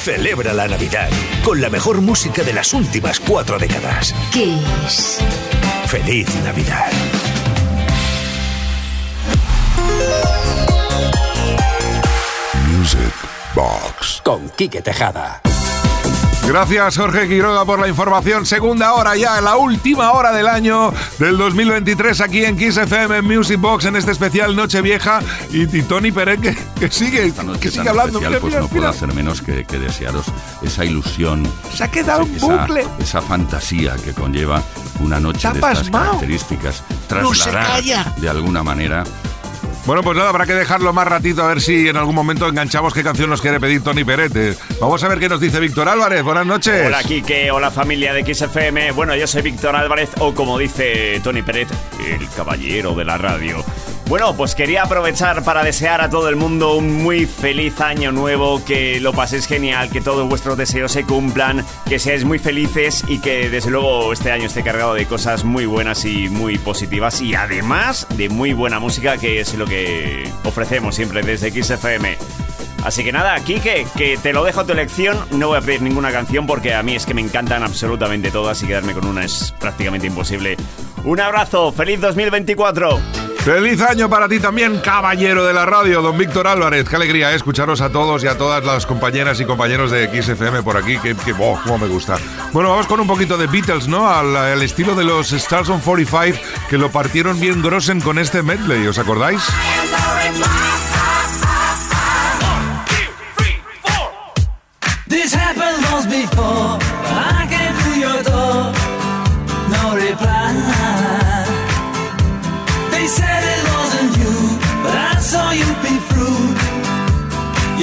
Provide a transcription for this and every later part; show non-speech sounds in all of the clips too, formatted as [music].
Celebra la Navidad con la mejor música de las últimas cuatro décadas. Kiss. Feliz Navidad. Music Box. Con Quique Tejada. Gracias Jorge Quiroga por la información. Segunda hora ya, la última hora del año del 2023 aquí en Kiss FM Music Box en este especial Nochevieja y, y Tony Pérez que, sigue, que sigue hablando. Especial, pues no puedo hacer menos que, que, desearos esa ilusión. Se ha quedado un bucle. Esa, fantasía que conlleva una noche de estas características. Trasladar de alguna manera bueno, pues nada, habrá que dejarlo más ratito a ver si en algún momento enganchamos qué canción nos quiere pedir Tony Perete. Vamos a ver qué nos dice Víctor Álvarez. Buenas noches. Hola, Kike. Hola, familia de XFM. Bueno, yo soy Víctor Álvarez, o como dice Tony Peret, el caballero de la radio. Bueno, pues quería aprovechar para desear a todo el mundo un muy feliz año nuevo, que lo paséis genial, que todos vuestros deseos se cumplan, que seáis muy felices y que desde luego este año esté cargado de cosas muy buenas y muy positivas y además de muy buena música que es lo que ofrecemos siempre desde XFM. Así que nada, Kike, que te lo dejo a tu elección. No voy a pedir ninguna canción porque a mí es que me encantan absolutamente todas y quedarme con una es prácticamente imposible. Un abrazo, feliz 2024. Feliz año para ti también, caballero de la radio, don Víctor Álvarez. Qué alegría ¿eh? escucharos a todos y a todas las compañeras y compañeros de XFM por aquí, que, que oh, cómo me gusta. Bueno, vamos con un poquito de Beatles, ¿no? Al, al estilo de los Stars on 45, que lo partieron bien grosen con este medley, ¿os acordáis?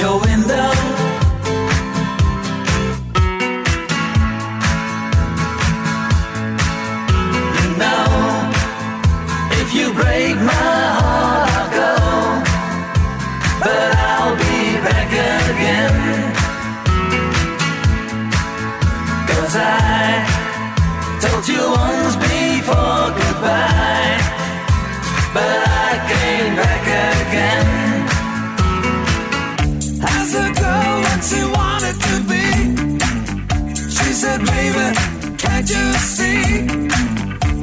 Your window. You know, if you break my heart, I'll go, but I'll be back again. Cause I told you you see?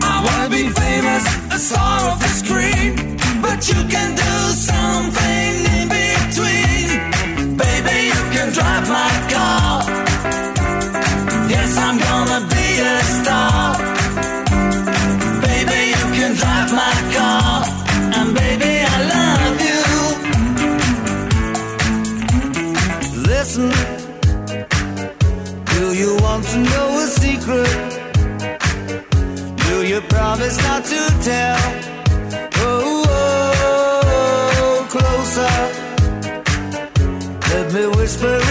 I wanna be famous, a star of the screen, but you can do something in between. Baby, you can drive my car. Yes, I'm gonna be a star. Baby, you can drive my car. And baby, I love you. Listen, do you want to know a secret? You promise not to tell? Oh, oh, oh, closer. Let me whisper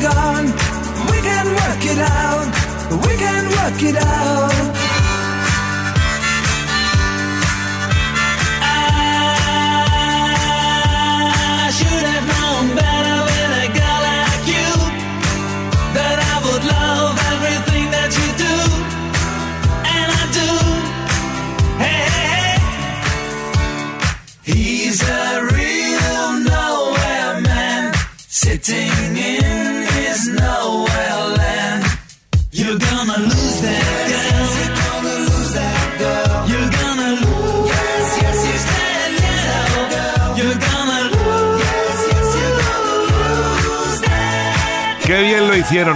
gone. We can work it out. We can work it out.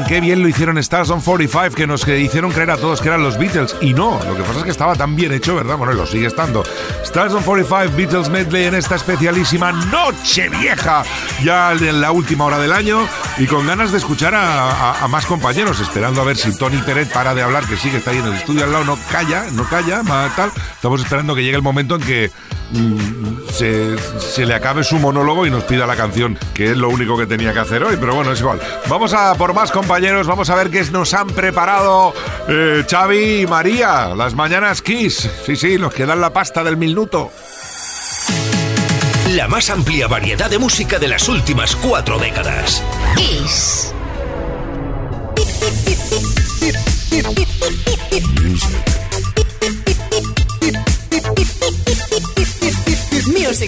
Qué bien lo hicieron Stars on 45, que nos hicieron creer a todos que eran los Beatles. Y no, lo que pasa es que estaba tan bien hecho, ¿verdad? Bueno, lo sigue estando. Stars on 45, Beatles Medley en esta especialísima Noche Vieja, ya en la última hora del año, y con ganas de escuchar a, más compañeros, esperando a ver si Tony Peret para de hablar, que sí que está ahí en el estudio al lado, no calla, no calla, tal. Estamos esperando que llegue el momento en que mm, se, se, le acabe su monólogo y nos pida la canción, que es lo único que tenía que hacer hoy, pero bueno, es igual. Vamos a por más compañeros, vamos a ver qué nos han preparado eh, Xavi y María, las mañanas Kiss. Sí, sí, nos quedan la pasta del minuto. La más amplia variedad de música de las últimas cuatro décadas. Kiss. Music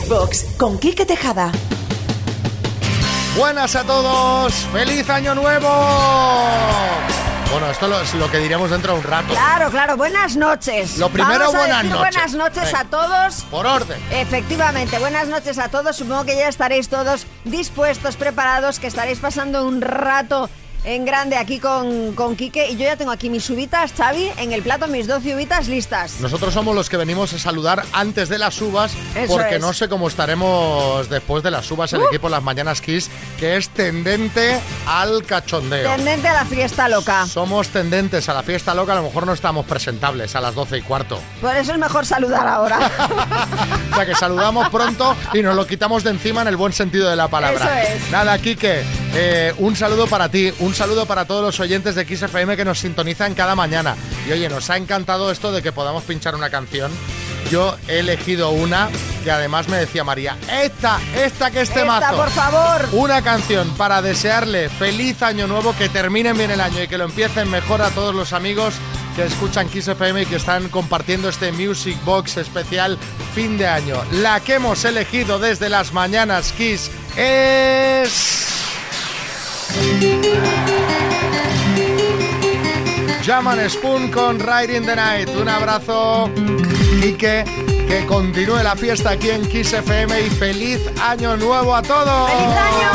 Box con Kike Tejada. Buenas a todos, feliz año nuevo. Bueno, esto es lo que diríamos dentro de un rato. Claro, claro, buenas noches. Lo primero, buenas noches. Buenas noches a todos. Por orden. Efectivamente, buenas noches a todos. Supongo que ya estaréis todos dispuestos, preparados, que estaréis pasando un rato en grande aquí con, con Quique y yo ya tengo aquí mis uvitas, Xavi, en el plato mis 12 uvitas listas. Nosotros somos los que venimos a saludar antes de las uvas porque no sé cómo estaremos después de las uvas el uh. equipo Las Mañanas Kiss que es tendente al cachondeo. Tendente a la fiesta loca. Somos tendentes a la fiesta loca, a lo mejor no estamos presentables a las 12 y cuarto. Por eso es mejor saludar ahora. [laughs] o sea que saludamos pronto y nos lo quitamos de encima en el buen sentido de la palabra. Eso es. Nada, Quique, eh, un saludo para ti, un un saludo para todos los oyentes de XFM que nos sintonizan cada mañana. Y oye, nos ha encantado esto de que podamos pinchar una canción. Yo he elegido una y además me decía María, esta, esta que este mazo. por favor. Una canción para desearle feliz año nuevo, que terminen bien el año y que lo empiecen mejor a todos los amigos que escuchan Kiss FM y que están compartiendo este Music Box especial fin de año. La que hemos elegido desde las mañanas Kiss es... Jaman Spoon con Riding the Night. Un abrazo, Quique. Que continúe la fiesta aquí en Kiss FM y feliz año nuevo a todos. ¡Feliz año!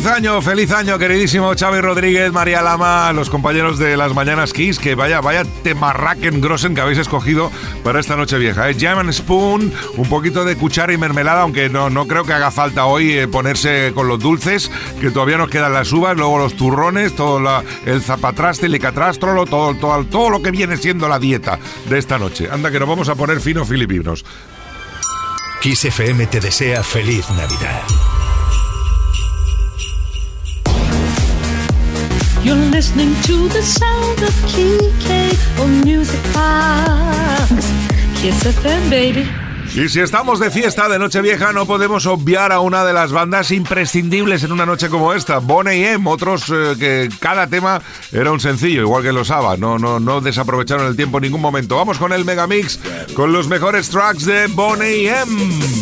Feliz año, feliz año, queridísimo Xavi Rodríguez, María Lama, los compañeros de las Mañanas Kiss, que vaya, vaya temarraken grossen que habéis escogido para esta noche vieja. ¿eh? Jam Spoon, un poquito de cuchara y mermelada, aunque no, no creo que haga falta hoy eh, ponerse con los dulces, que todavía nos quedan las uvas, luego los turrones, todo el zapatraste, el licatrástrolo, todo, todo, todo lo que viene siendo la dieta de esta noche. Anda, que nos vamos a poner fino filipinos. Kiss FM te desea feliz Navidad. You're listening to the sound of Kike on Music Box. Kiss FM, baby. Y si estamos de fiesta de Nochevieja, no podemos obviar a una de las bandas imprescindibles en una noche como esta, Bonnie M. Otros eh, que cada tema era un sencillo, igual que los ABBA. No, no, no desaprovecharon el tiempo en ningún momento. Vamos con el Megamix, con los mejores tracks de Bonnie M.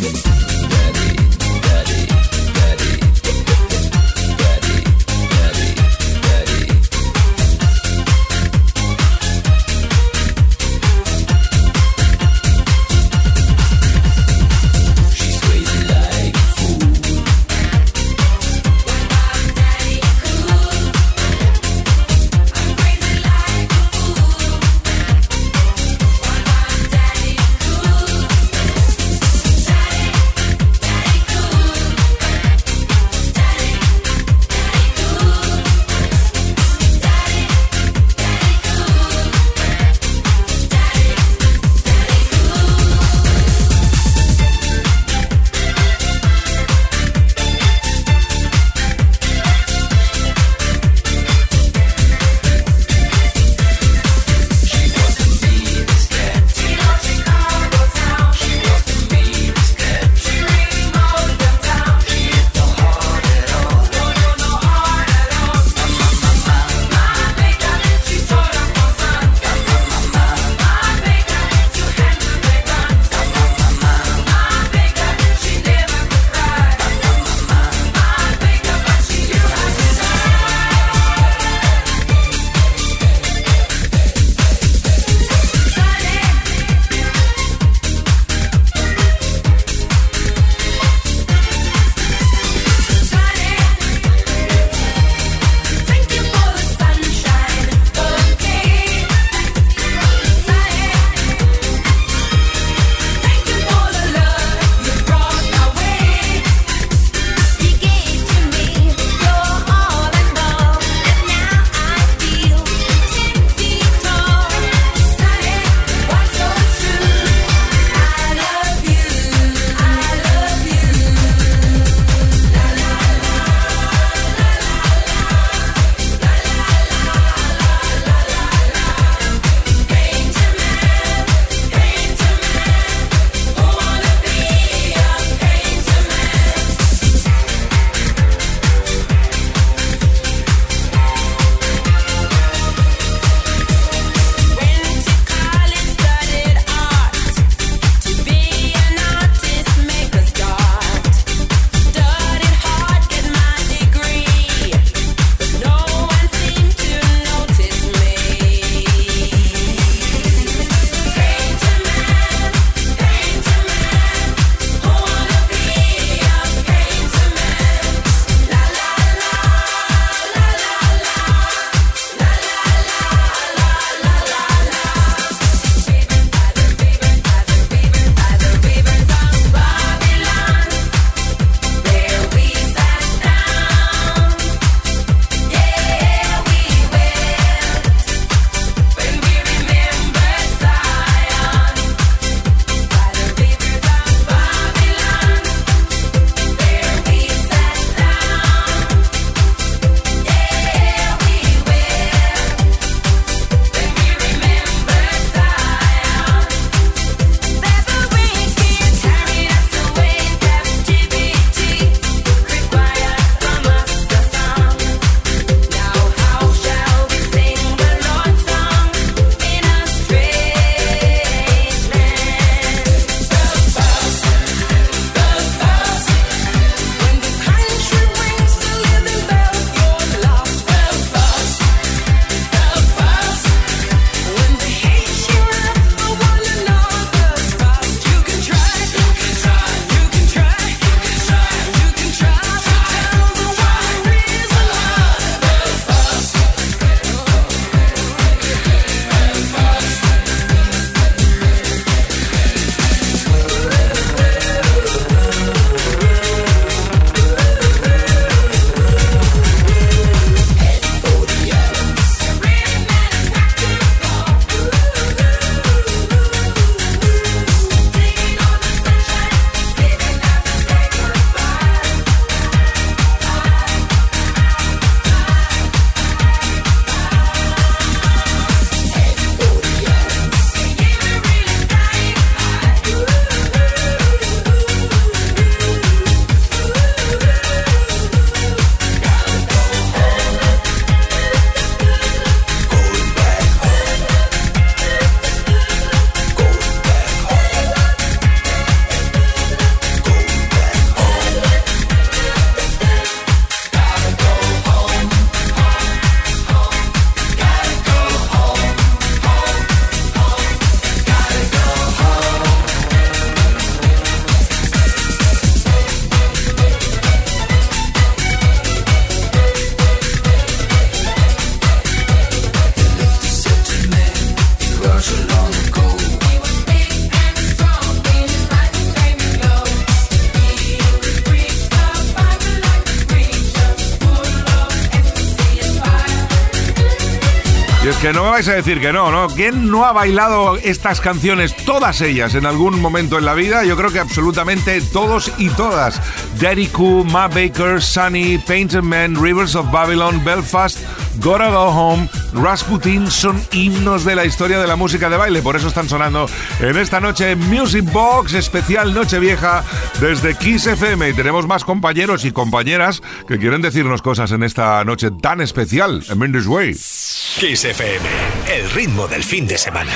vais a decir que no, ¿no? ¿Quién no ha bailado estas canciones, todas ellas, en algún momento en la vida? Yo creo que absolutamente todos y todas. Daddy Cool, Ma Baker, Sunny, Painted Man, Rivers of Babylon, Belfast, Gotta Go Home, Rasputin son himnos de la historia de la música de baile. Por eso están sonando en esta noche Music Box, especial Nochevieja desde Kiss FM. Y tenemos más compañeros y compañeras que quieren decirnos cosas en esta noche tan especial. En This Way. Kiss FM, el ritmo del fin de semana.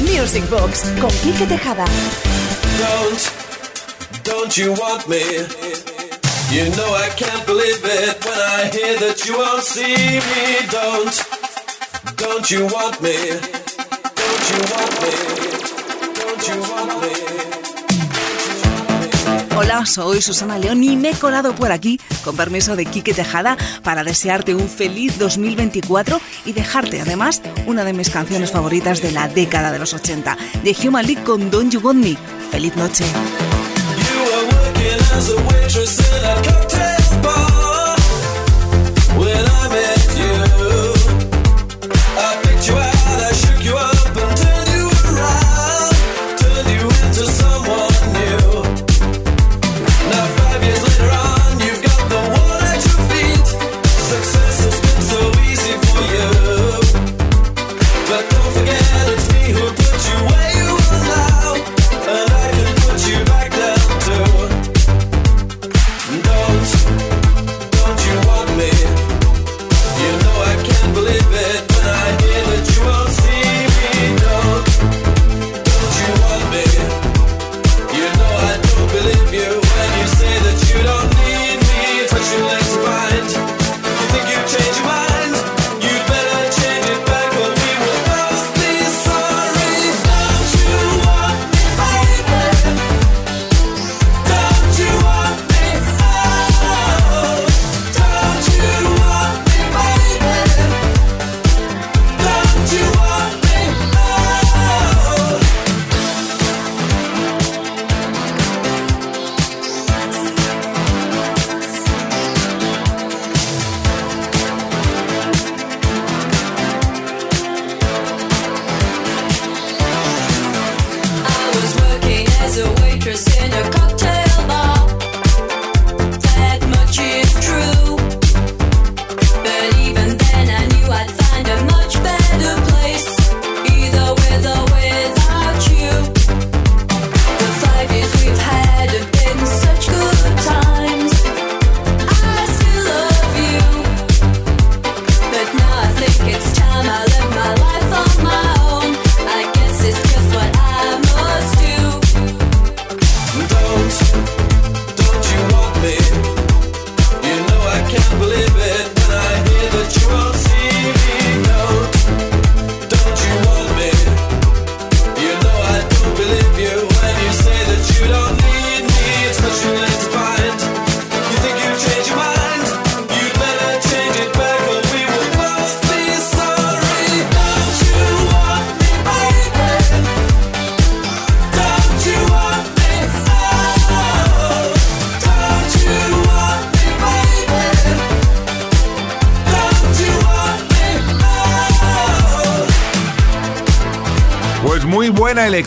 Music Box con Quique Tejada. Don't, don't you want me? You know I can't believe it when I hear that you won't see me. Don't, don't you want me? Don't you want me? Don't you want me? Hola, soy Susana León y me he colado por aquí, con permiso de Quique Tejada, para desearte un feliz 2024 y dejarte además una de mis canciones favoritas de la década de los 80, de Human League con Don't You Want Me. Feliz noche.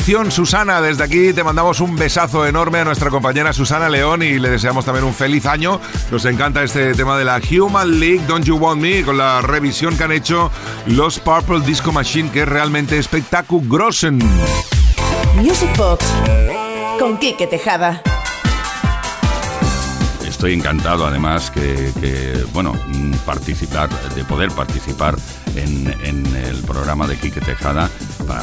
Susana. Desde aquí te mandamos un besazo enorme a nuestra compañera Susana León y le deseamos también un feliz año. Nos encanta este tema de la Human League, Don't You Want Me, con la revisión que han hecho los Purple Disco Machine, que es realmente espectaculosen. Music Box con Quique Tejada. Estoy encantado además que, que, bueno, participar, de poder participar en, en el programa de Quique Tejada.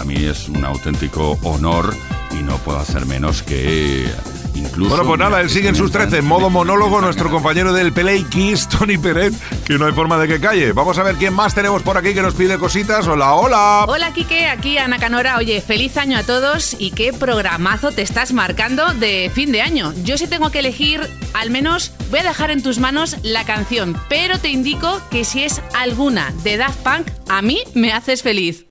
Para mí es un auténtico honor y no puedo hacer menos que incluso... Bueno, pues nada, él sigue en sus 13, en modo monólogo, nuestro compañero del Play Kiss, [laughs] Tony Peret, que no hay forma de que calle. Vamos a ver quién más tenemos por aquí que nos pide cositas. Hola, hola. Hola Quique, aquí Ana Canora. Oye, feliz año a todos y qué programazo te estás marcando de fin de año. Yo si tengo que elegir, al menos voy a dejar en tus manos la canción, pero te indico que si es alguna de Daft Punk, a mí me haces feliz.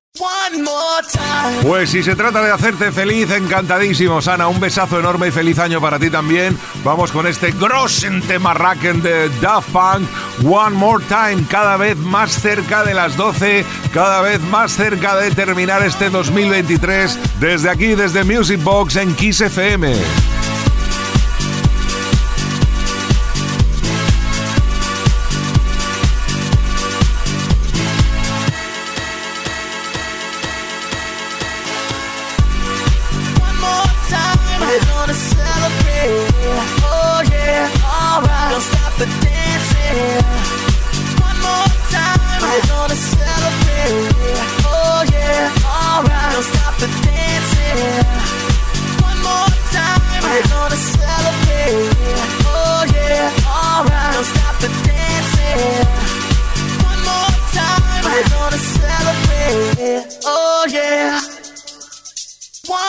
Pues si se trata de hacerte feliz, encantadísimo, Sana. Un besazo enorme y feliz año para ti también. Vamos con este grosen tema de Daft Punk. One more time, cada vez más cerca de las 12, cada vez más cerca de terminar este 2023. Desde aquí, desde Music Box en Kiss FM.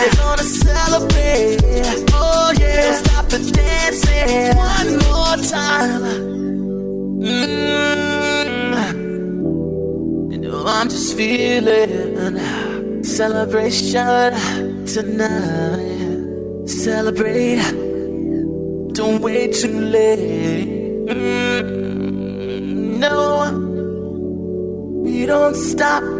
We're gonna celebrate. Oh yeah, don't stop the dancing. One more time. Mm. You know I'm just feeling celebration tonight. Celebrate. Don't wait too late. Mm, no, we don't stop.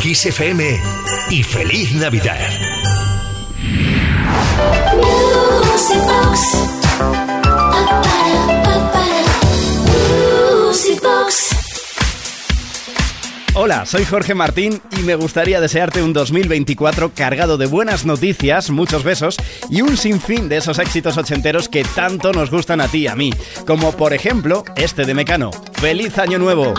Kiss FM y feliz Navidad. Music Box. Music Box. Hola, soy Jorge Martín y me gustaría desearte un 2024 cargado de buenas noticias, muchos besos y un sinfín de esos éxitos ochenteros que tanto nos gustan a ti y a mí, como por ejemplo este de Mecano. ¡Feliz Año Nuevo!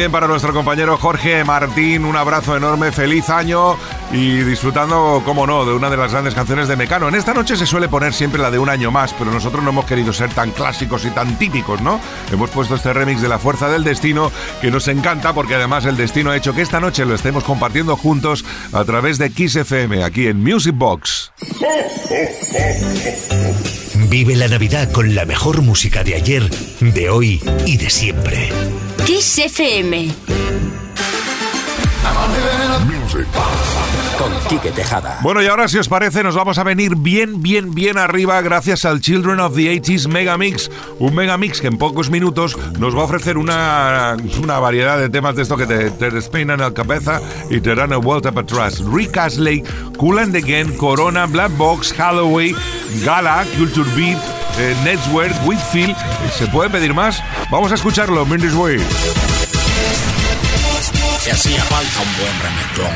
También para nuestro compañero Jorge Martín, un abrazo enorme, feliz año y disfrutando, como no, de una de las grandes canciones de Mecano. En esta noche se suele poner siempre la de un año más, pero nosotros no hemos querido ser tan clásicos y tan típicos, ¿no? Hemos puesto este remix de La Fuerza del Destino que nos encanta porque además el destino ha hecho que esta noche lo estemos compartiendo juntos a través de Kiss FM, aquí en Music Box. Vive la Navidad con la mejor música de ayer, de hoy y de siempre. Kiss FM. Con Quique Tejada. Bueno, y ahora, si os parece, nos vamos a venir bien, bien, bien arriba gracias al Children of the 80s Megamix. Un Megamix que en pocos minutos nos va a ofrecer una, una variedad de temas de esto que te, te despeinan la cabeza y te dan el vuelta para atrás. Rick Astley, Cool and Again, Corona, Black Box, Holloway, Gala, Culture Beat, eh, Network, Whitfield. ¿Se puede pedir más? Vamos a escucharlo, Mindy's Way. que hacía falta un buen remezclón.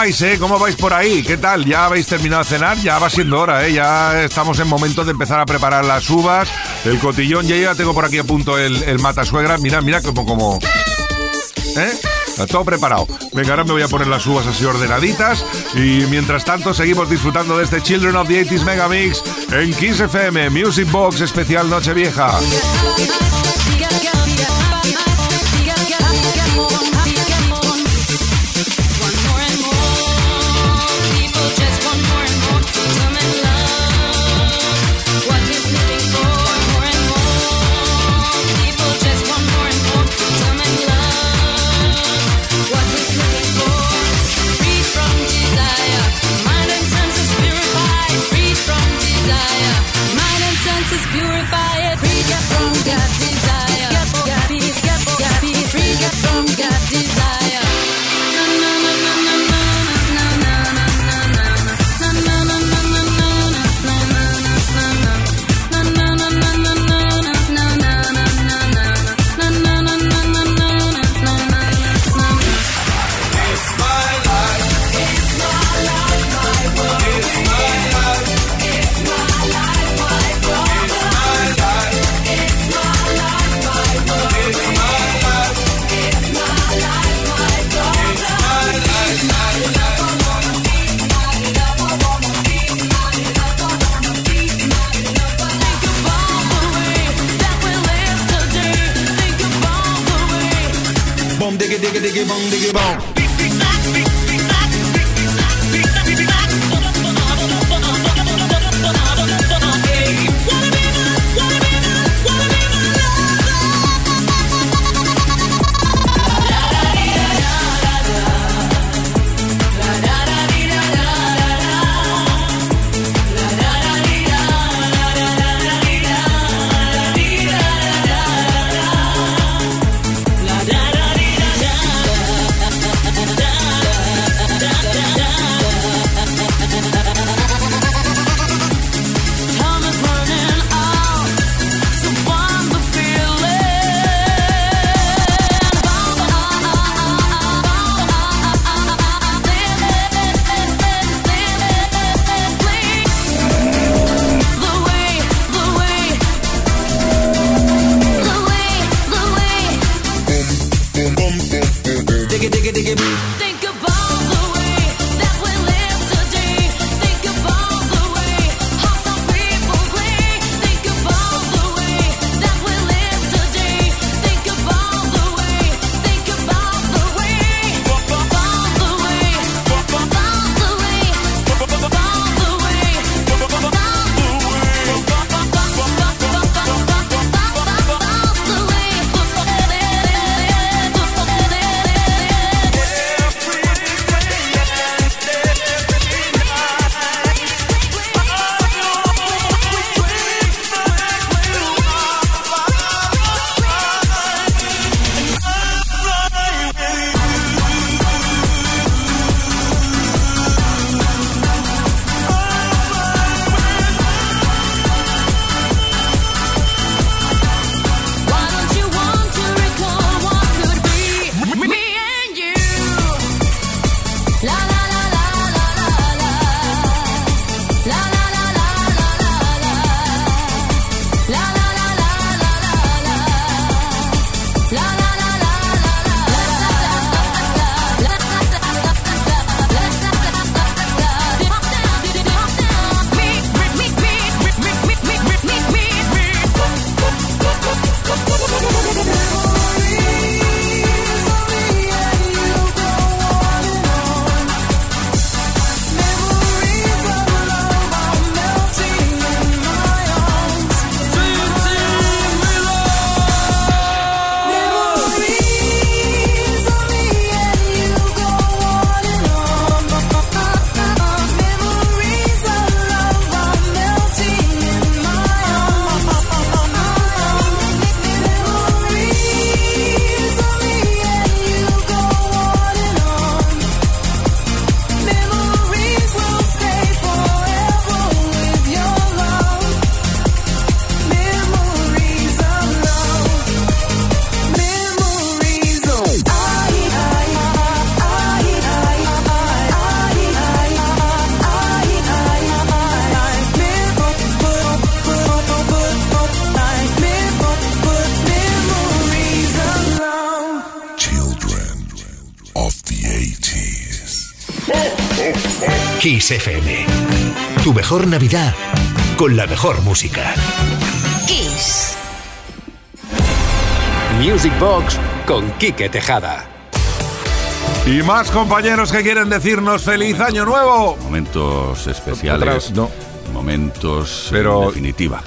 Vais, eh? ¿Cómo vais por ahí? ¿Qué tal? ¿Ya habéis terminado de cenar? Ya va siendo hora, ¿eh? Ya estamos en momento de empezar a preparar las uvas, el cotillón. Ya, ya tengo por aquí a punto el, el matasuegra. Mira, mira como... como... ¿Eh? Todo preparado. Venga, ahora me voy a poner las uvas así ordenaditas. Y mientras tanto, seguimos disfrutando de este Children of the 80s Megamix en Kiss FM, Music Box especial Nochevieja. Mejor Navidad con la mejor música. Kiss. Music Box con Quique Tejada. Y más compañeros que quieren decirnos feliz año nuevo. Momentos especiales. No. Momentos Pero- en definitiva.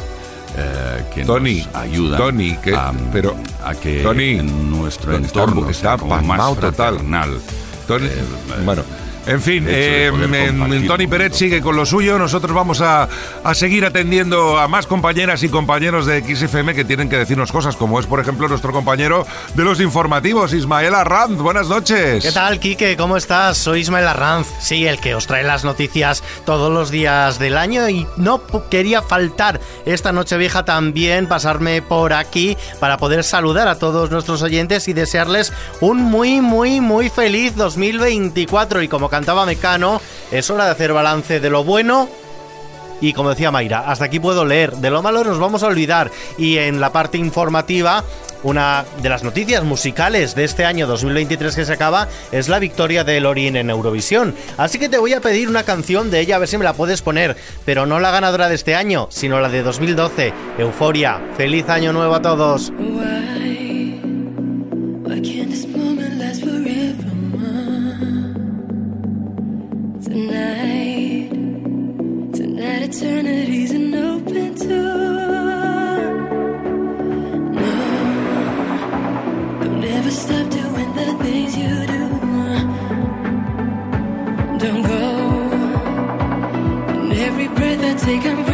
eh, que Tony, nos ayudan Tony, que- a, pero- a que Tony, en nuestro Tony, está- entorno está sea como más total. Tony- bueno. En fin, eh, Tony Pérez sigue con lo suyo. Nosotros vamos a, a seguir atendiendo a más compañeras y compañeros de XFM que tienen que decirnos cosas, como es, por ejemplo, nuestro compañero de los informativos, Ismael Arranz. Buenas noches. ¿Qué tal, Quique? ¿Cómo estás? Soy Ismael Arranz, sí, el que os trae las noticias todos los días del año y no quería faltar esta noche vieja también pasarme por aquí para poder saludar a todos nuestros oyentes y desearles un muy, muy, muy feliz 2024. Y como cantaba Mecano, es hora de hacer balance de lo bueno y como decía Mayra, hasta aquí puedo leer. De lo malo nos vamos a olvidar. Y en la parte informativa, una de las noticias musicales de este año 2023 que se acaba es la victoria de Lorin en Eurovisión. Así que te voy a pedir una canción de ella, a ver si me la puedes poner. Pero no la ganadora de este año, sino la de 2012, Euforia. ¡Feliz año nuevo a todos! taken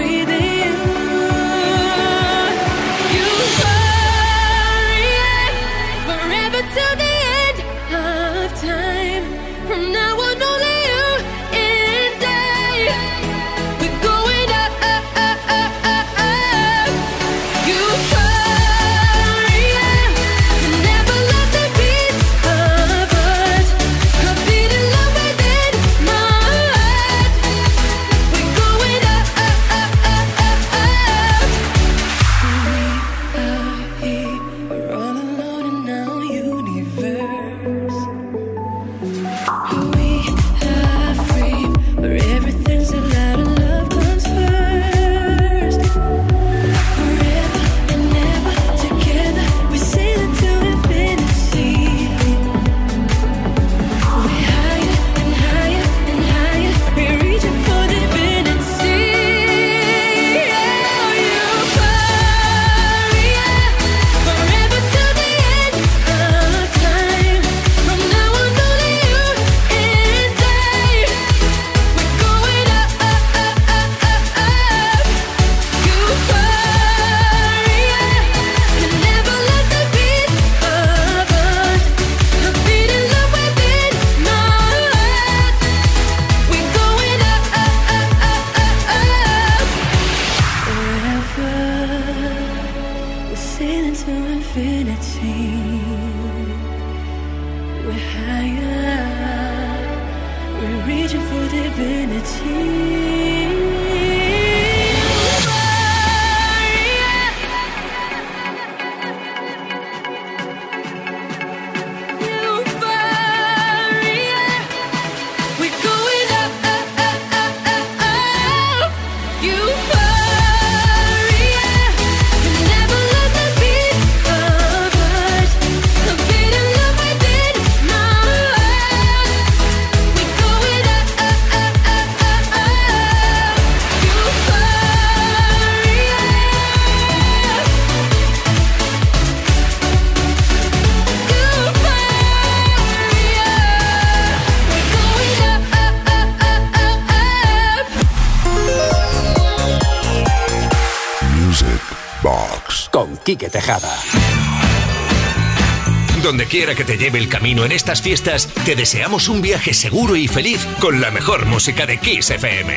Donde quiera que te lleve el camino en estas fiestas, te deseamos un viaje seguro y feliz con la mejor música de Kiss FM.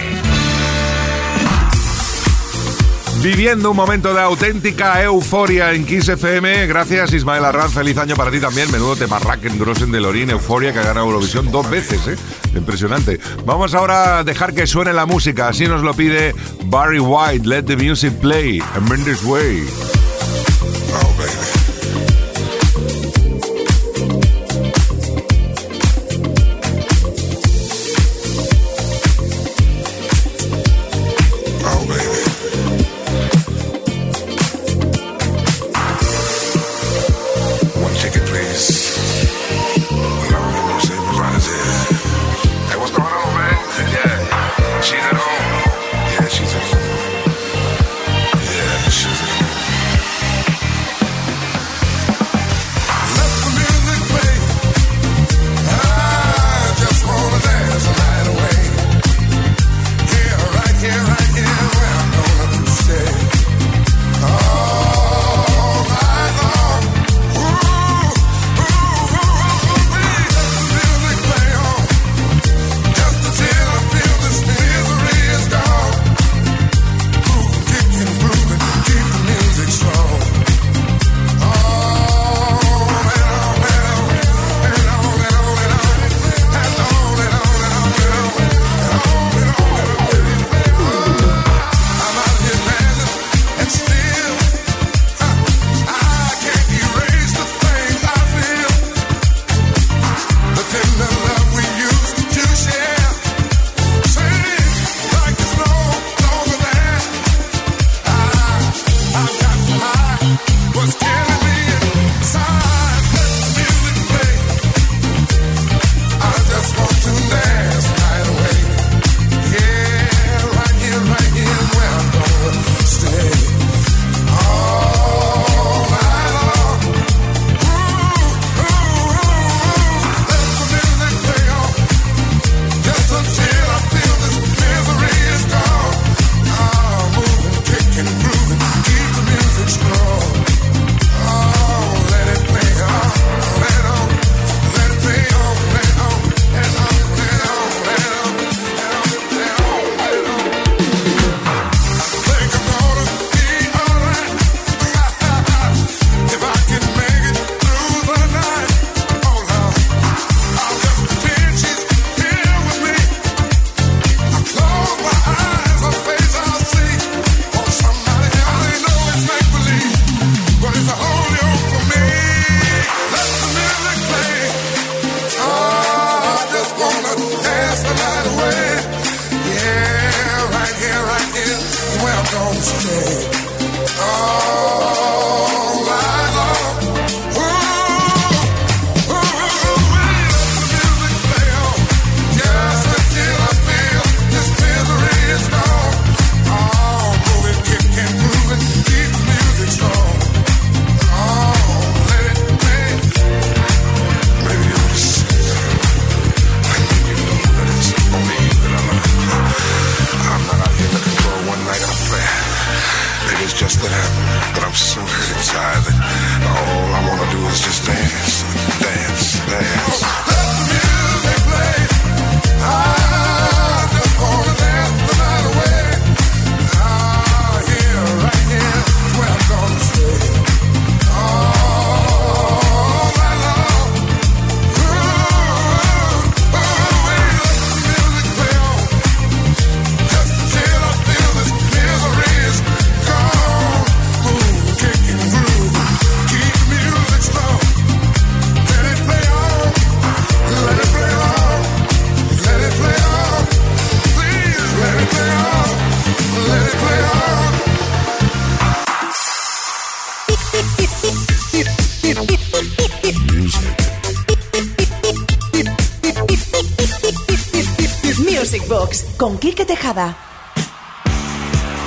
Viviendo un momento de auténtica euforia en Kiss FM. Gracias, Ismael Arranz. Feliz año para ti también. Menudo tema Racken Grossen de Lorín, Euforia, que ha ganado Eurovisión dos veces, ¿eh? Impresionante. Vamos ahora a dejar que suene la música. Así nos lo pide Barry White. Let the music play. I'm this way. Buah,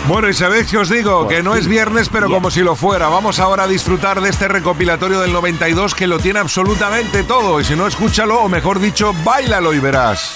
Bueno, y sabéis que os digo, pues que no es viernes, pero como si lo fuera. Vamos ahora a disfrutar de este recopilatorio del 92 que lo tiene absolutamente todo. Y si no, escúchalo, o mejor dicho, bailalo y verás.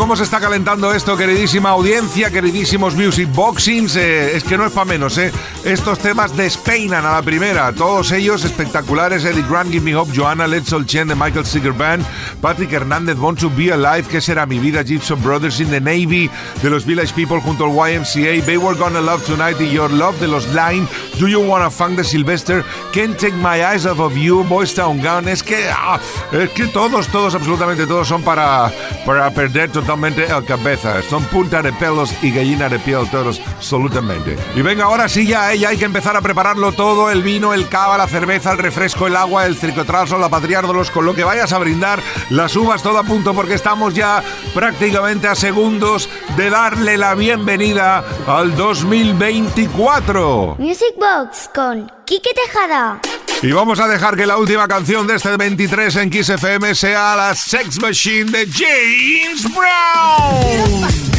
Cómo se está calentando esto, queridísima audiencia, queridísimos Music Boxings. Eh, es que no es para menos, ¿eh? Estos temas despeinan a la primera. Todos ellos espectaculares. Eddie Grant, Give Me Hope, Joanna Letzel Chen de Michael Seeger Band, Patrick Hernández, Born to Be Alive, ¿Qué será mi vida? Gibson Brothers in the Navy, de los Village People junto al YMCA, They Were Gonna Love Tonight y Your Love de los Line, Do You Wanna Funk de Sylvester, Can't Take My Eyes Off of You, Boys Town Gun. Es que, ah, es que todos, todos, absolutamente todos son para, para perder totalmente el cabeza. Son punta de pelos y gallina de piel todos, absolutamente. Y venga, ahora sí ya, eh, hay que empezar a prepararlo todo, el vino, el cava, la cerveza, el refresco, el agua, el tricotrazo, la patriárdolos, con lo que vayas a brindar, las uvas todo a punto porque estamos ya prácticamente a segundos de darle la bienvenida al 2024. Music Box con Quique Tejada. Y vamos a dejar que la última canción de este 23 en Kiss FM sea la Sex Machine de James Brown.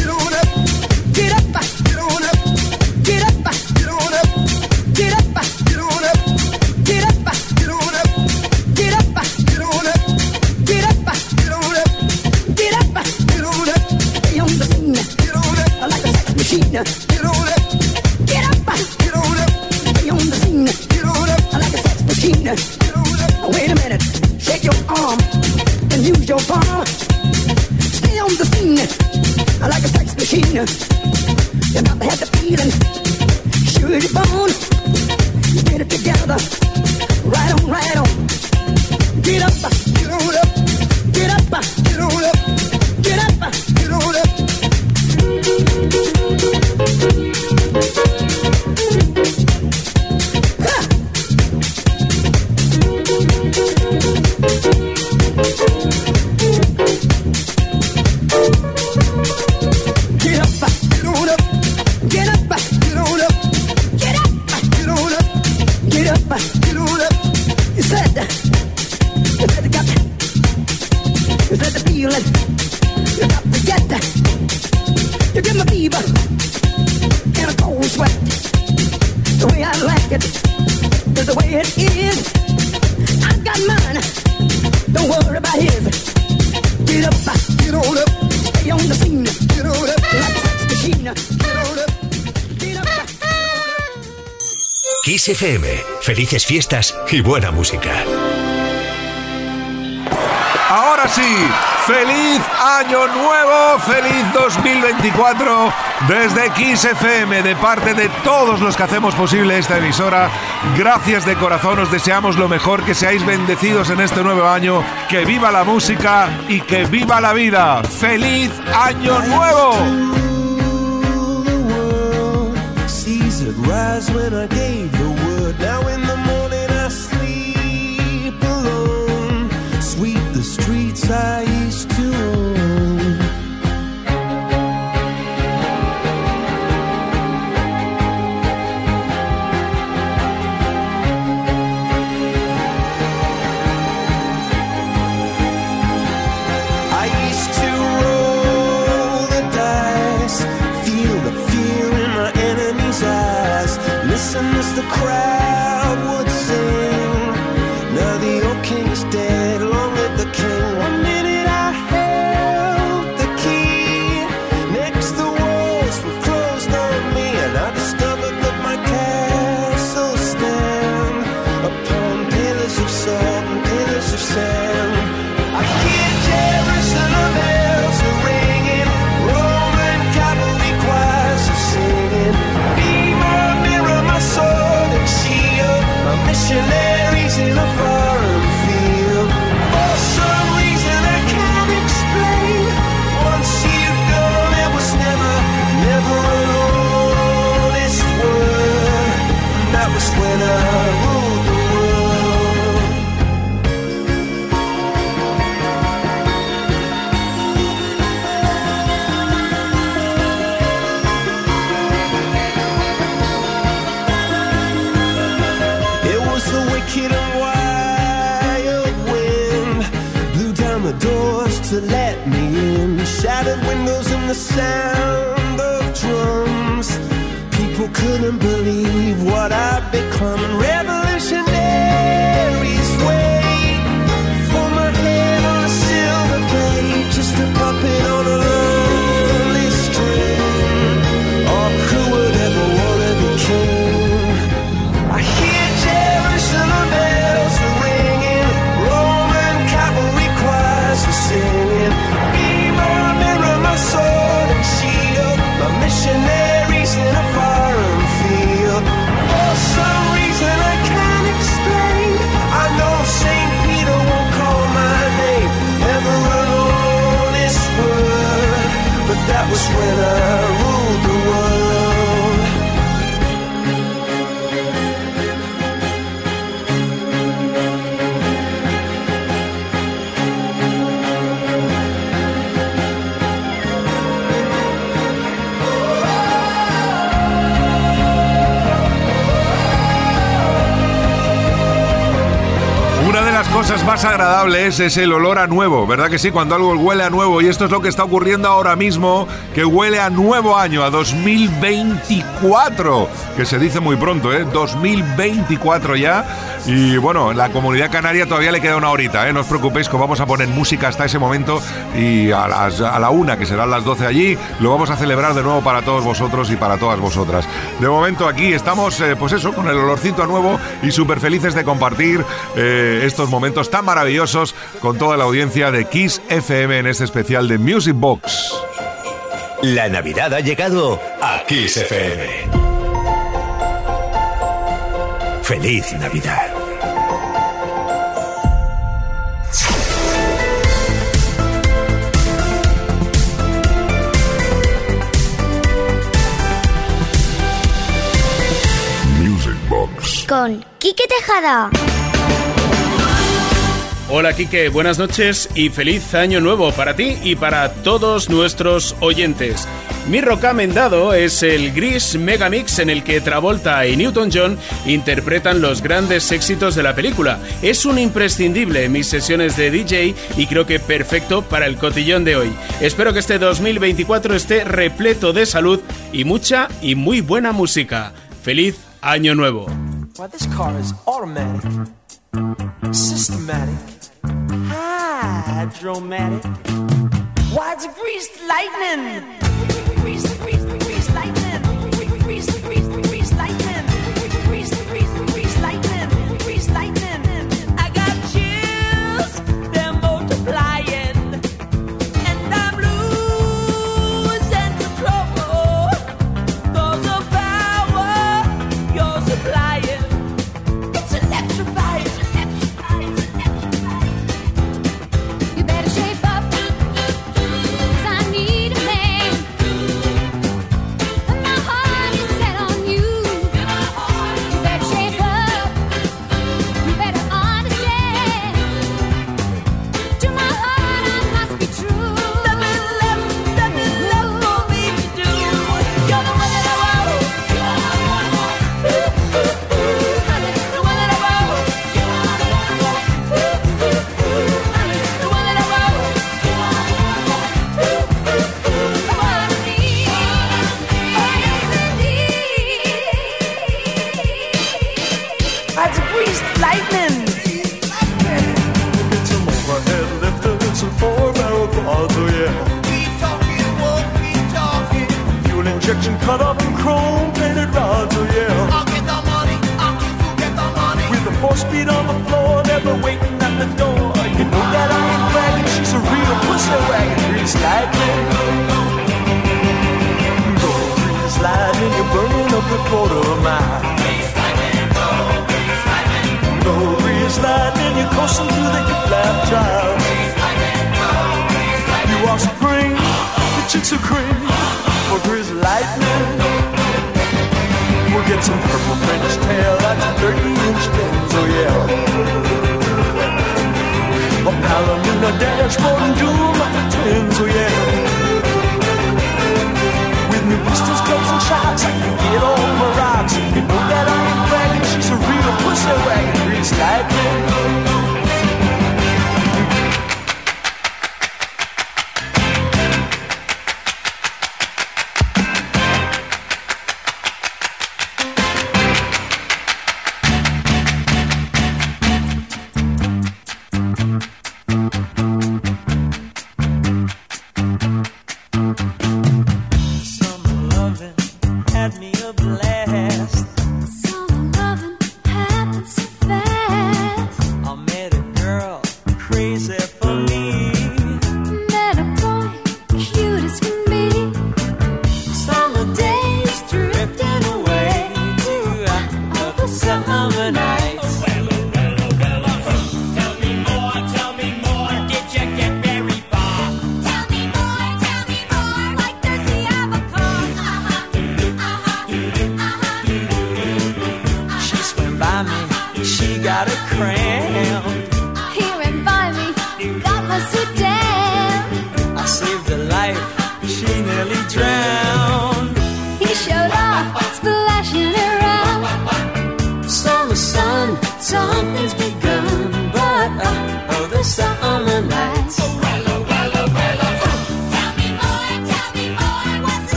Machine. You got to have the feeling, Felices fiestas y buena música. Ahora sí, feliz año nuevo, feliz 2024 desde Kiss FM de parte de todos los que hacemos posible esta emisora. Gracias de corazón, os deseamos lo mejor, que seáis bendecidos en este nuevo año, que viva la música y que viva la vida. ¡Feliz año nuevo! Seas it rise when I gave the to let me in. Shattered windows and the sound of drums. People couldn't believe what I'd become. Revolutionaries wait for my head on a silver plate, just a puppet on a field. For some reason I can't explain. I know St. Peter won't call my name, never. But that was when I. más agradables es el olor a nuevo, ¿verdad que sí? Cuando algo huele a nuevo. Y esto es lo que está ocurriendo ahora mismo, que huele a nuevo año, a 2024, que se dice muy pronto, ¿eh? 2024 ya. Y bueno, en la comunidad canaria todavía le queda una horita, ¿eh? No os preocupéis que vamos a poner música hasta ese momento y a, las, a la una, que serán las 12 allí, lo vamos a celebrar de nuevo para todos vosotros y para todas vosotras. De momento aquí estamos, eh, pues eso, con el olorcito a nuevo y súper felices de compartir eh, estos momentos tan maravillosos con toda la audiencia de Kiss FM en este especial de Music Box. La Navidad ha llegado a Kiss FM. Feliz Navidad. Music Box. Con Quique Tejada. Hola Quique, buenas noches y feliz año nuevo para ti y para todos nuestros oyentes. Mi recomendado es el Gris Megamix en el que Travolta y Newton John interpretan los grandes éxitos de la película. Es un imprescindible en mis sesiones de DJ y creo que perfecto para el cotillón de hoy. Espero que este 2024 esté repleto de salud y mucha y muy buena música. Feliz año nuevo. hydromatic. Why'd you grease lightning? Grease, grease, grease. Burning up the quarter mile. No breeze lightning, you're coasting through the hip lap drive. You are spring, the chicks are cream for breeze lightning. We'll get some purple French tail, that's 30 inch pins, oh yeah. A Palomino dashboard and doom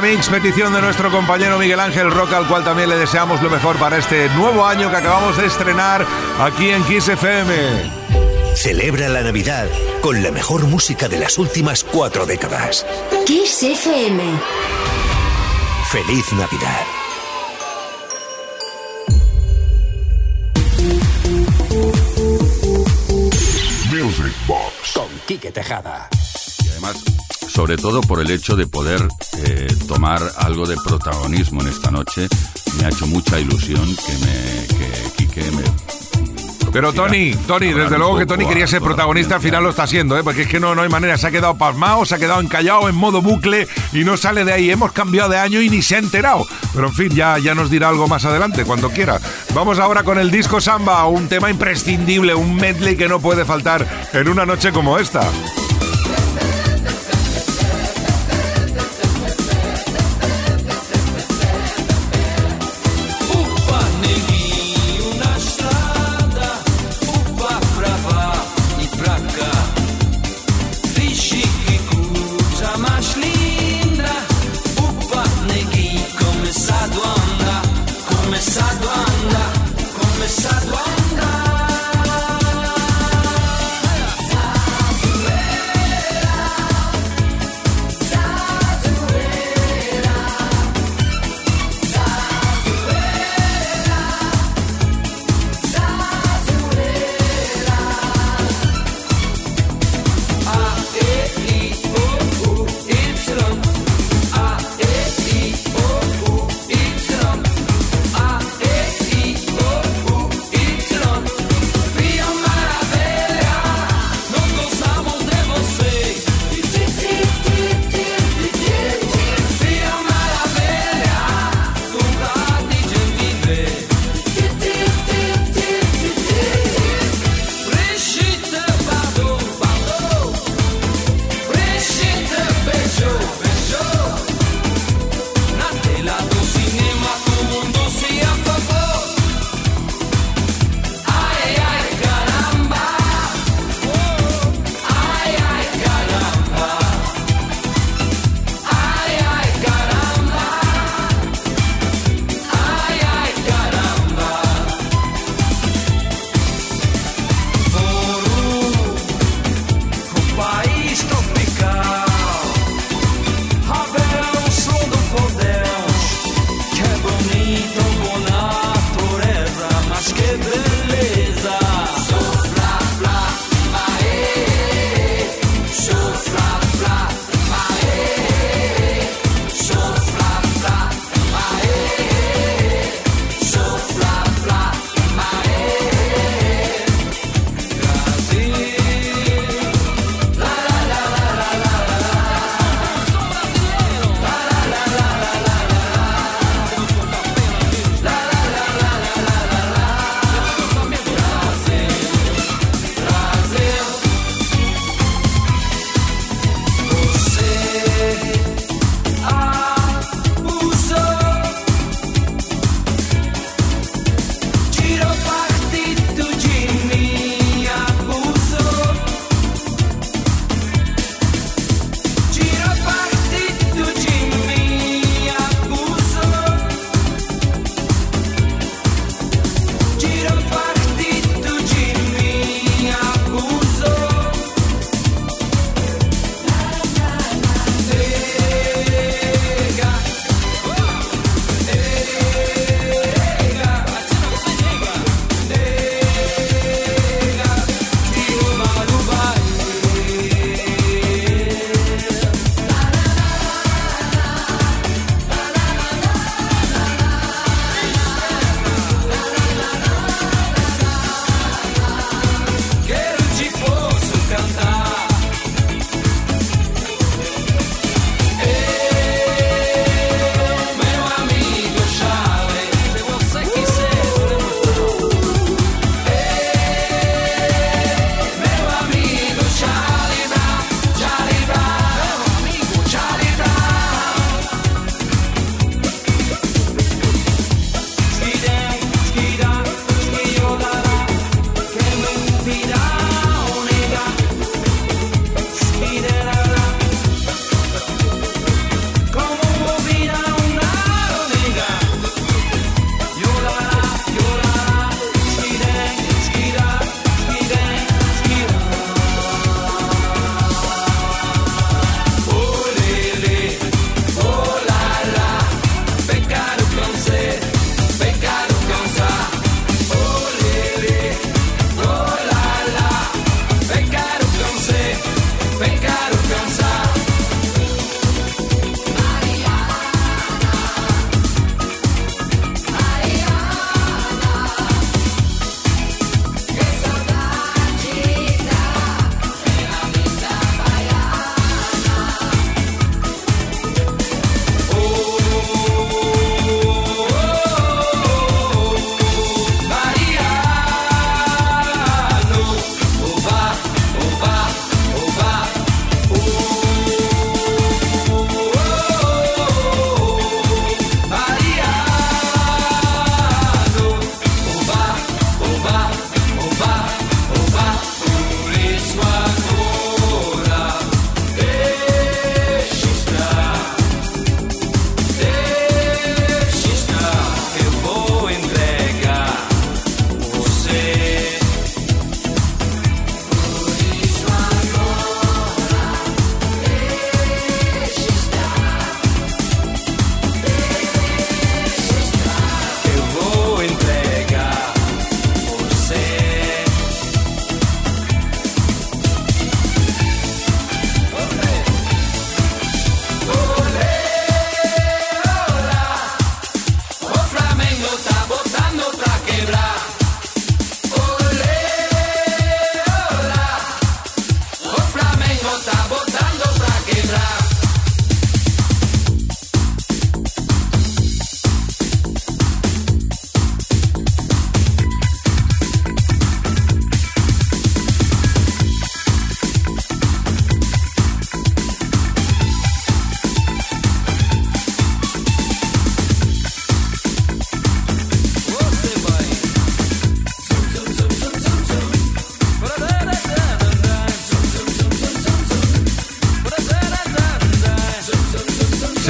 Megamix, petición de nuestro compañero Miguel Ángel Roca, al cual también le deseamos lo mejor para este nuevo año que acabamos de estrenar aquí en Kiss FM. Celebra la Navidad con la mejor música de las últimas cuatro décadas. Kiss FM. Feliz Navidad. Music Box con Quique Tejada. Y además, sobre todo por el hecho de poder tomar algo de protagonismo en esta noche, me ha hecho mucha ilusión que me que Quique me Pero Tony, Tony, desde luego que Tony quería ser protagonista, al final lo está haciendo, ¿eh? porque es que no, no hay manera, se ha quedado pasmado, se ha quedado encallado en modo bucle y no sale de ahí. Hemos cambiado de año y ni se ha enterado. Pero en fin, ya, ya nos dirá algo más adelante, cuando quiera. Vamos ahora con el disco Samba, un tema imprescindible, un medley que no puede faltar en una noche como esta.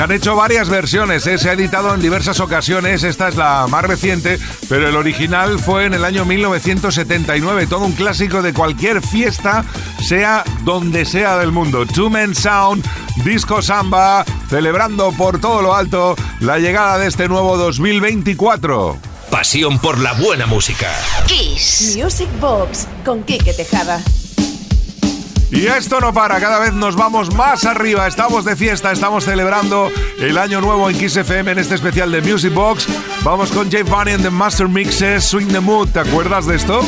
Han hecho varias versiones, ¿eh? se ha editado en diversas ocasiones, esta es la más reciente, pero el original fue en el año 1979, todo un clásico de cualquier fiesta, sea donde sea del mundo. Two Men Sound, Disco Samba, celebrando por todo lo alto la llegada de este nuevo 2024. Pasión por la buena música. Kiss. Music Box con Quique Tejada. Y esto no para, cada vez nos vamos más arriba, estamos de fiesta, estamos celebrando el año nuevo en Kiss FM en este especial de Music Box. Vamos con Jeff Bunny and the Master Mixes, Swing the Mood, ¿te acuerdas de esto?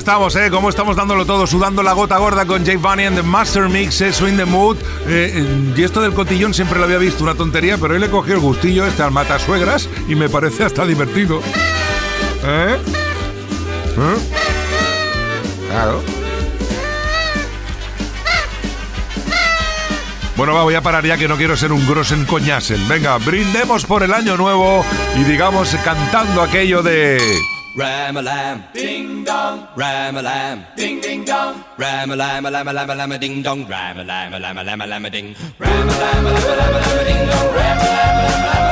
Estamos, eh? ¿Cómo estamos dándolo todo? Sudando la gota gorda con Jay Bunny and the Master Mix, eso in the mood. Eh, eh, y esto del cotillón siempre lo había visto una tontería, pero hoy le cogió el gustillo este al matasuegras y me parece hasta divertido. ¿Eh? ¿Eh? Claro. Bueno, va, voy a parar ya que no quiero ser un grosen coñasen. Venga, brindemos por el año nuevo y digamos cantando aquello de... Ram-a-lam, ding ram-a-lam, ding ding dong, ram-a-lam, a lam a lam a lam a ding dong, ram-a-lam, a lam a lam a lam a ding, ram-a-lam, a lam a lam a lam a ding dong, ram-a-lam, a lam a lam a lam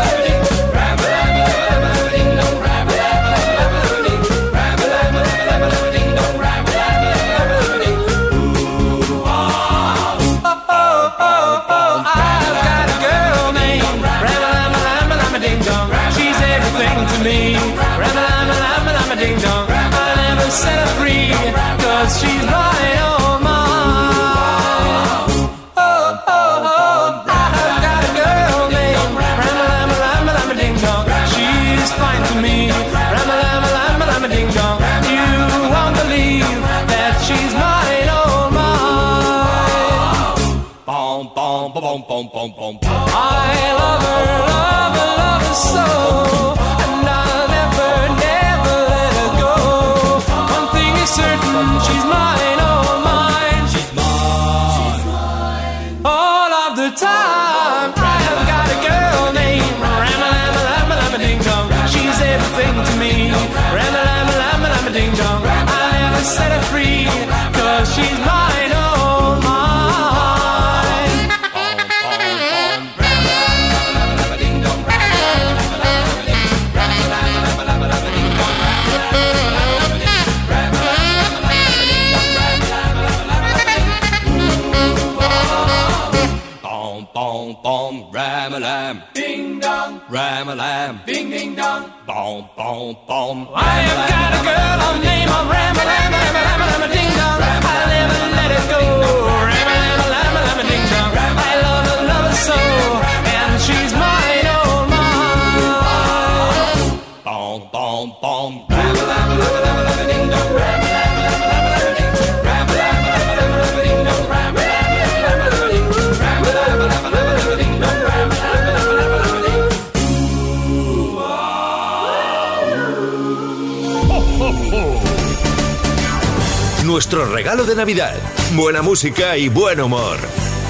Nuestro regalo de Navidad. Buena música y buen humor.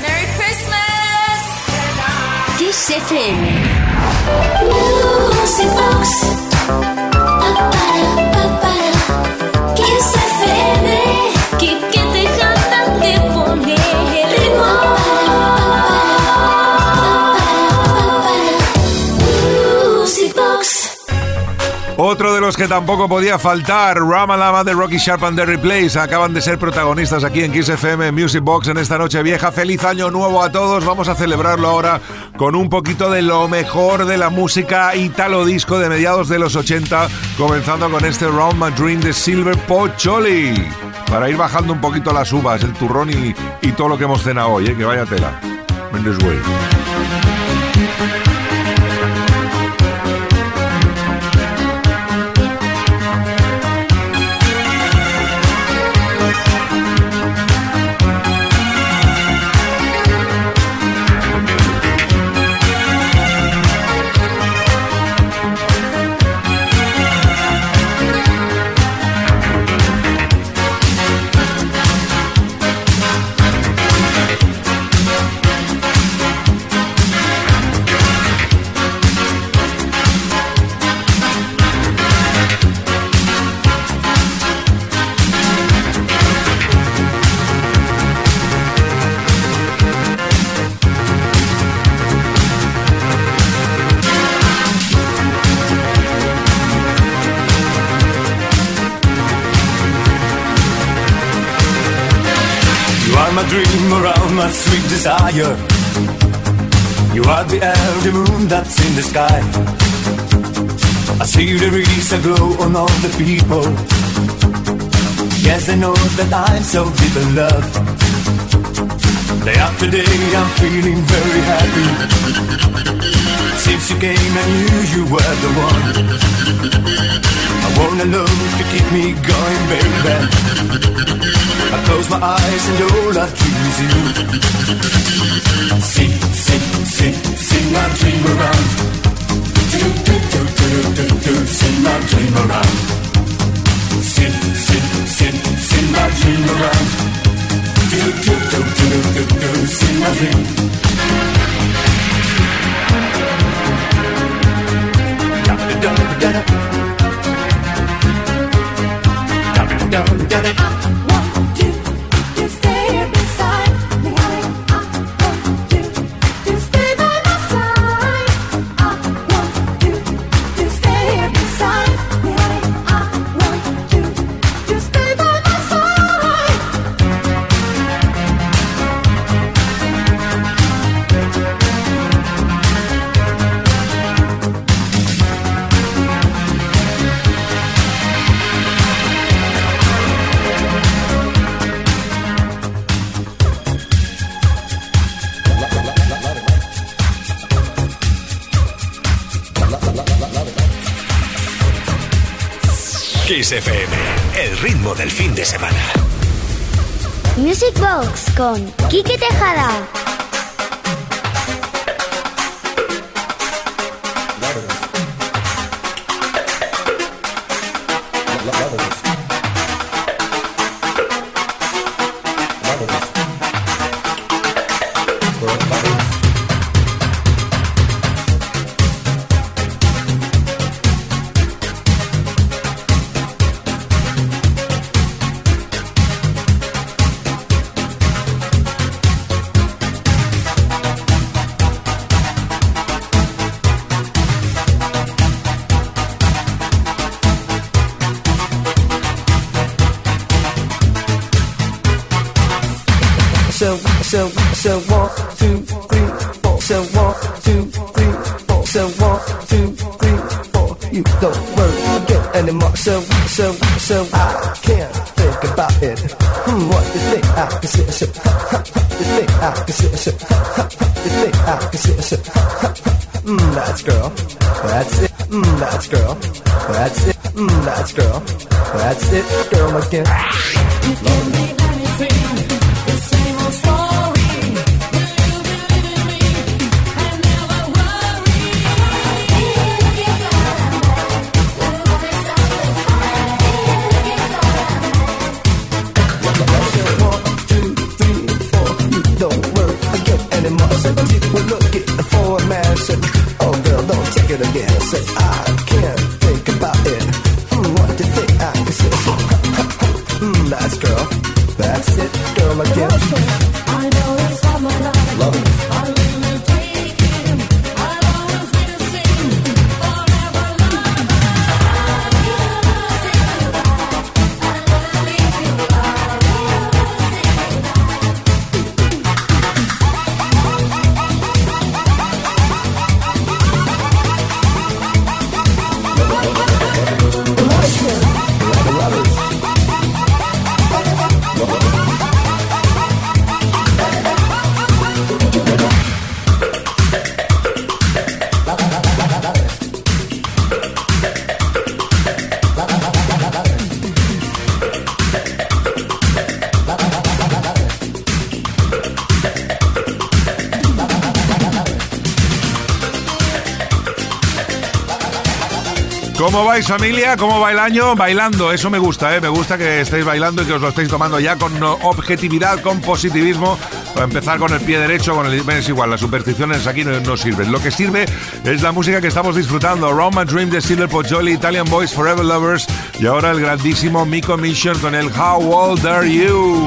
Merry Christmas. Kiss FM. Music Box. Que tampoco podía faltar, Ramalama de Rocky Sharp and the Replays, acaban de ser protagonistas aquí en Kiss FM Music Box en esta noche vieja. Feliz año nuevo a todos. Vamos a celebrarlo ahora con un poquito de lo mejor de la música italo disco de mediados de los 80, comenzando con este Round My Dream de Silver Pocholi. Para ir bajando un poquito las uvas, el turrón y, todo lo que hemos cenado hoy, ¿eh? que vaya tela. Mendes. My sweet desire. You are the air, moon that's in the sky. I see the rays that glow on all the people. Yes, I know that I'm so deep in love. Day after day, I'm feeling very happy. Since you came, I knew you were the one. I wanna love to keep me going, baby. I close my eyes and all I dream is you. Sing, sing, sing, sing my dream around. Do, do, do, do, do, do, sing my dream around. Sing, sing, sing, sing my dream around. Do, do, do, do, do, do, sing my dream. down, down. Kiss el ritmo del fin de semana. Music Box con Quique Tejada. Bailando, eso me gusta, ¿eh? Me gusta que estéis bailando y que os lo estéis tomando ya con objetividad, con positivismo. Para empezar con el pie derecho, con el... Es igual, las supersticiones aquí no, sirven. Lo que sirve es la música que estamos disfrutando. Roma Dream de Silver Pocholi, Italian Boys Forever Lovers y ahora el grandísimo Miko Mission con el How Old Are You?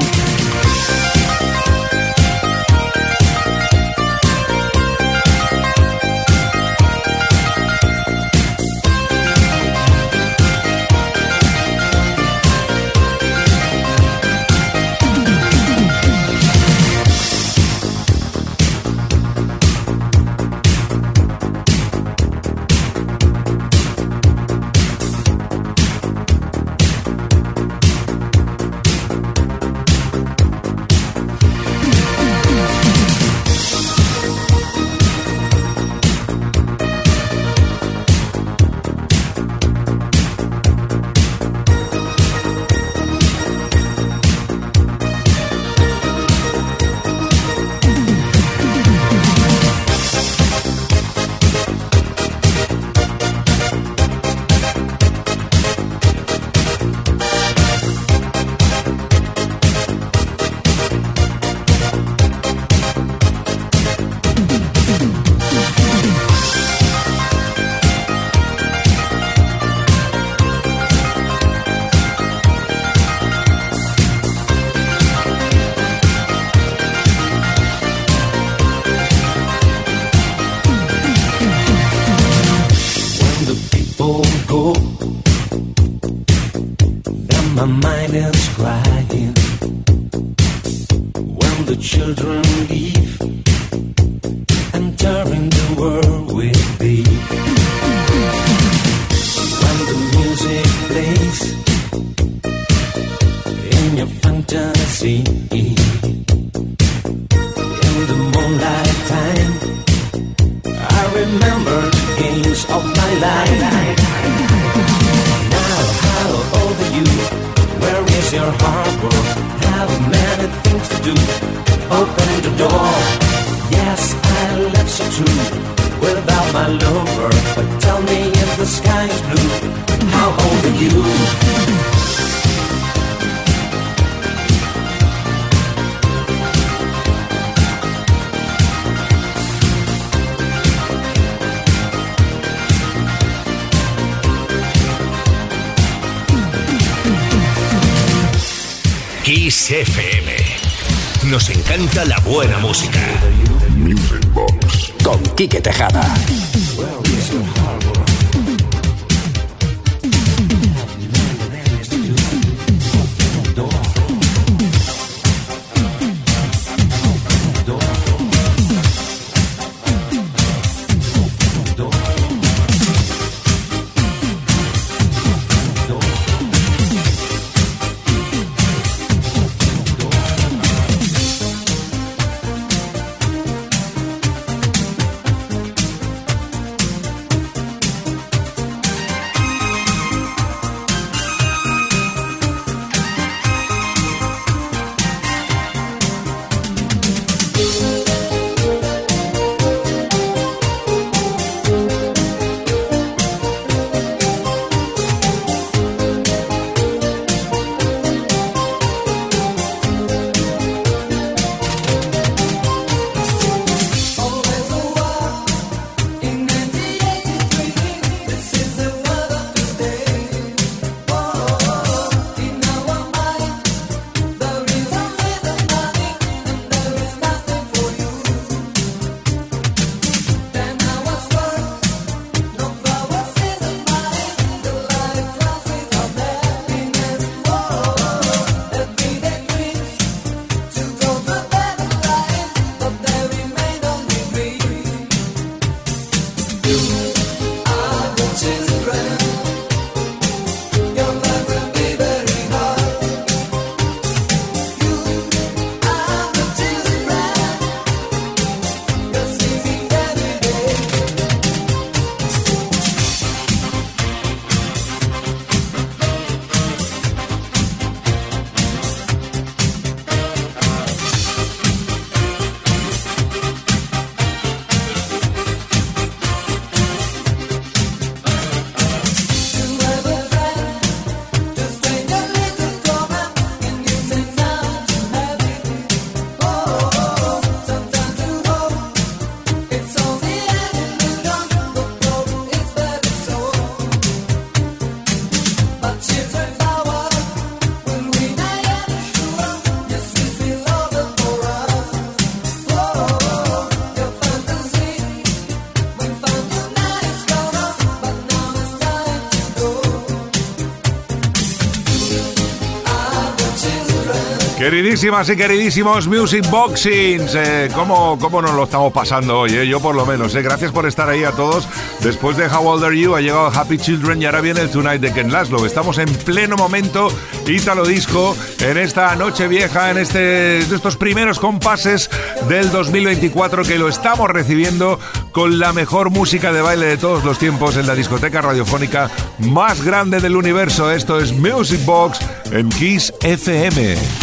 Queridísimas y queridísimos Music Boxings, eh, ¿cómo, ¿cómo nos lo estamos pasando hoy? eh? Yo por lo menos, eh. gracias por estar ahí a todos. Después de How Old Are You ha llegado Happy Children y ahora viene el Tonight de Ken Laszlo. Estamos en pleno momento Ítalo Disco en esta noche vieja, en este, estos primeros compases del 2024 que lo estamos recibiendo con la mejor música de baile de todos los tiempos en la discoteca radiofónica más grande del universo. Esto es Music Box en Kiss FM.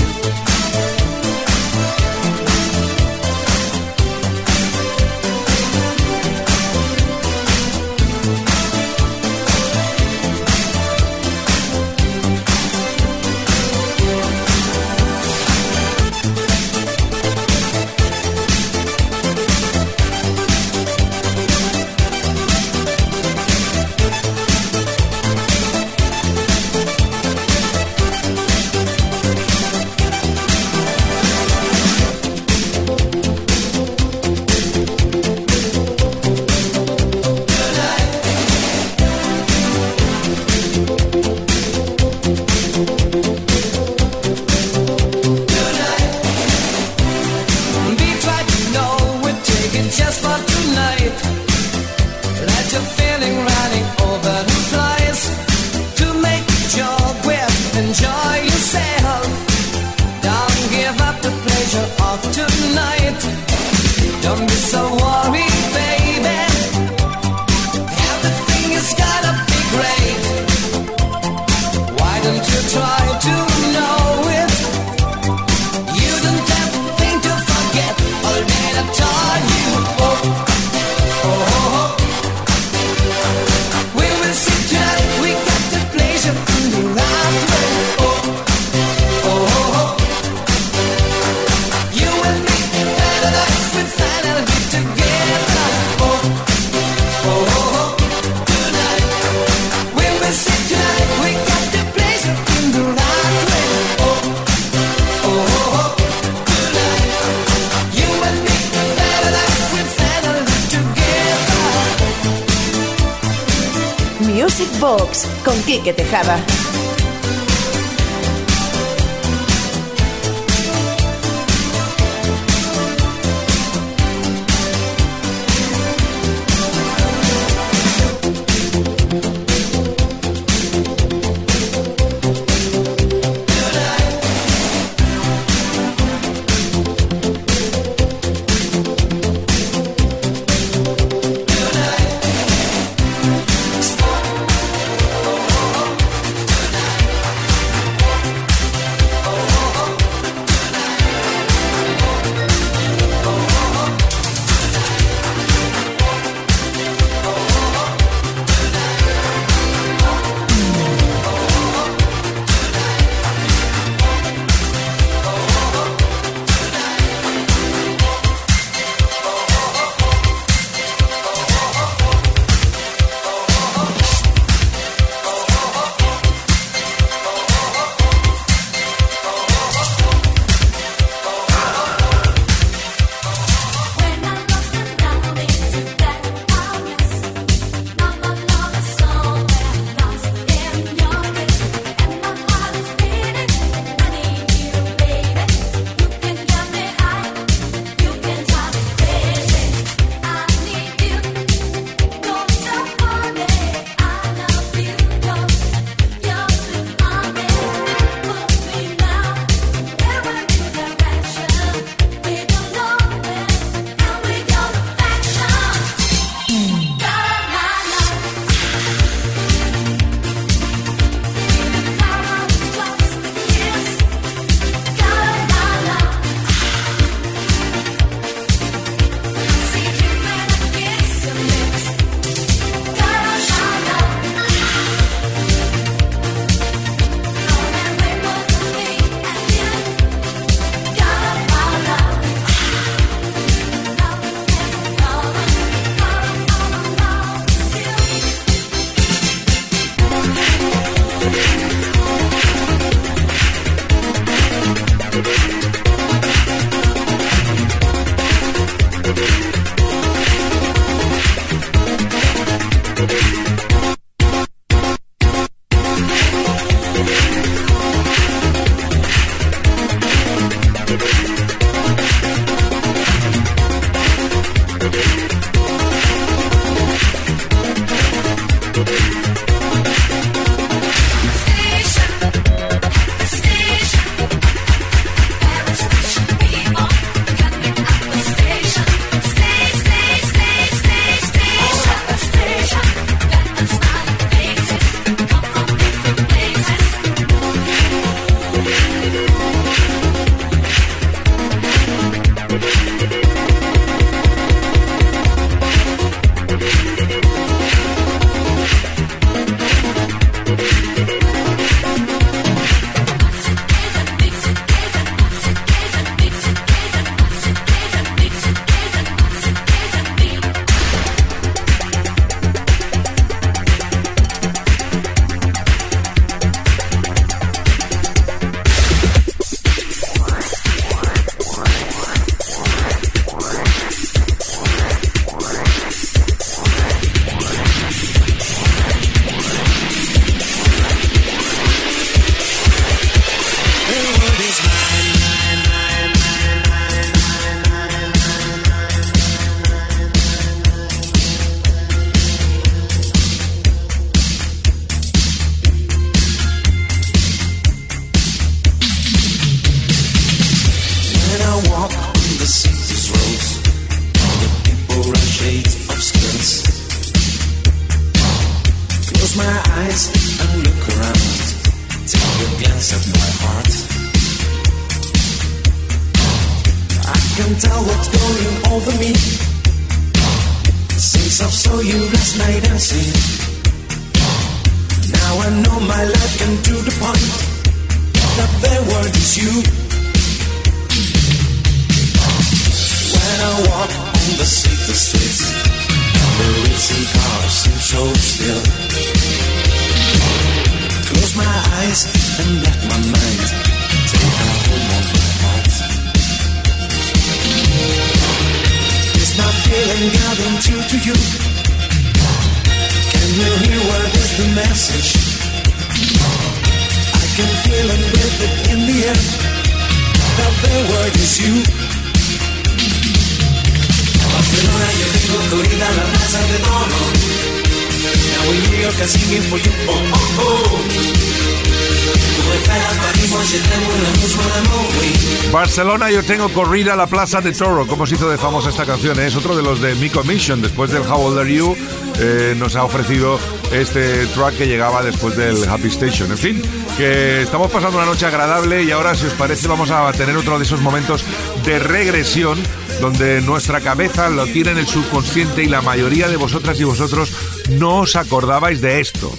Tengo corrida a la Plaza de Toro. ¿Cómo se hizo de famosa esta canción? eh? Es otro de los de Mi Commission. Después del How Old Are You, eh, nos ha ofrecido este track que llegaba después del Happy Station. En fin, que estamos pasando una noche agradable y ahora, si os parece, vamos a tener otro de esos momentos de regresión donde nuestra cabeza lo tiene en el subconsciente y la mayoría de vosotras y vosotros no os acordabais de esto.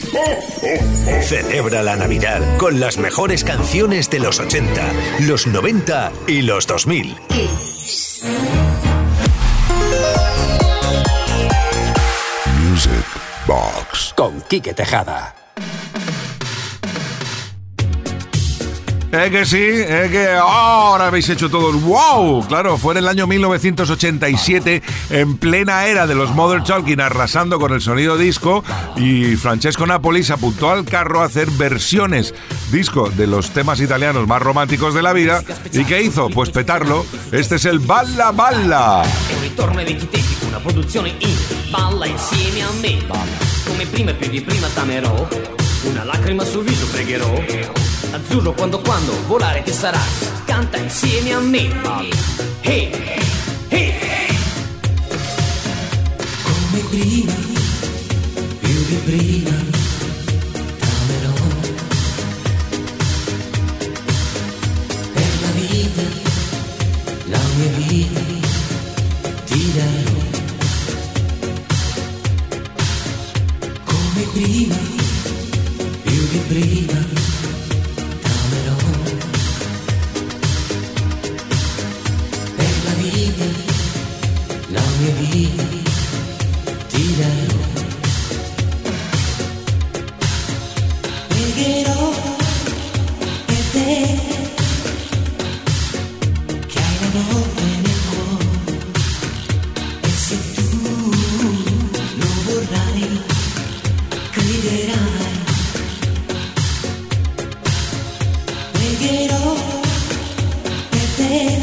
Celebra la Navidad con las mejores canciones de los 80, los 90 y los 2000. Music Box. Con Quique Tejada. ¿Eh que sí? ¿Eh que ahora habéis hecho todos? ¡Wow! Claro, fue en el año 1987, en plena era de los Mother Talking, arrasando con el sonido disco, y Francesco Napoli se apuntó al carro a hacer versiones disco de los temas italianos más románticos de la vida. ¿Y qué hizo? Pues petarlo. Este es el Balla Balla. Una produzione in Balla insieme a me Come prima e più prima t'amerò Una lacrima sul viso pregherò. Azzurro quando quando volare che sarà. Canta insieme a me. Hey, hey. Come prima, più di prima, Hey.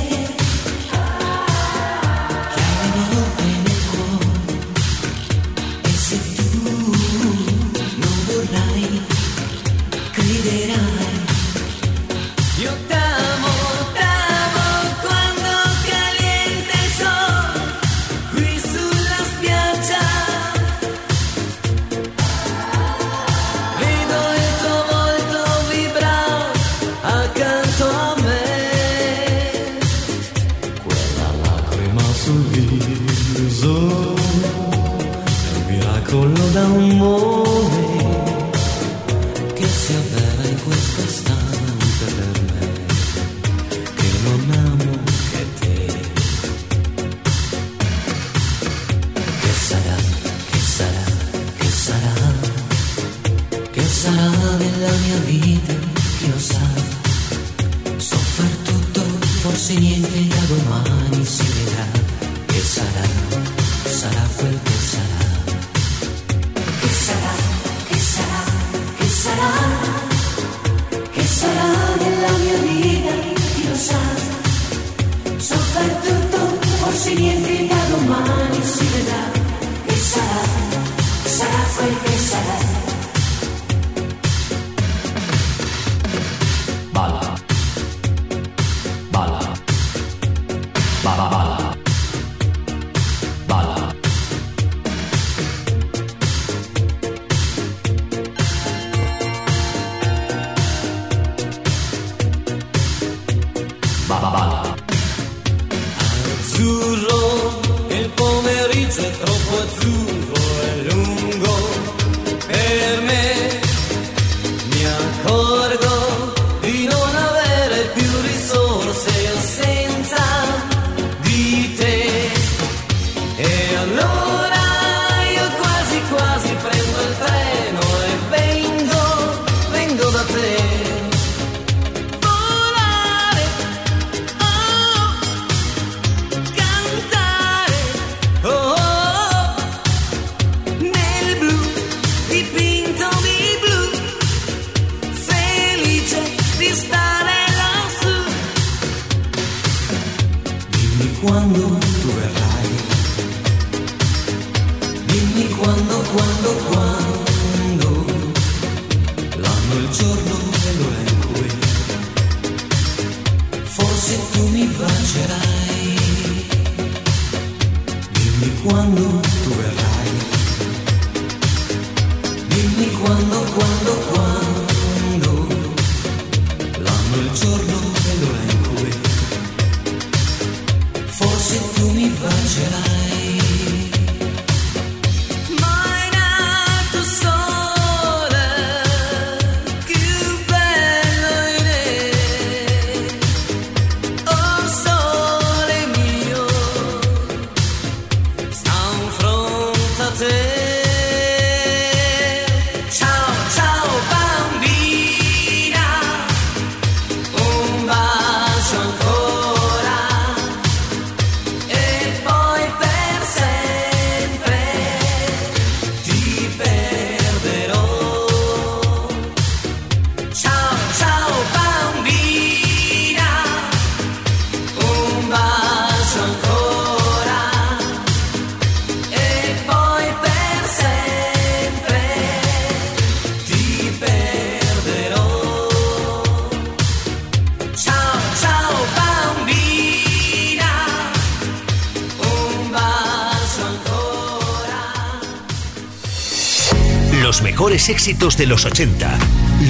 mejores éxitos de los 80,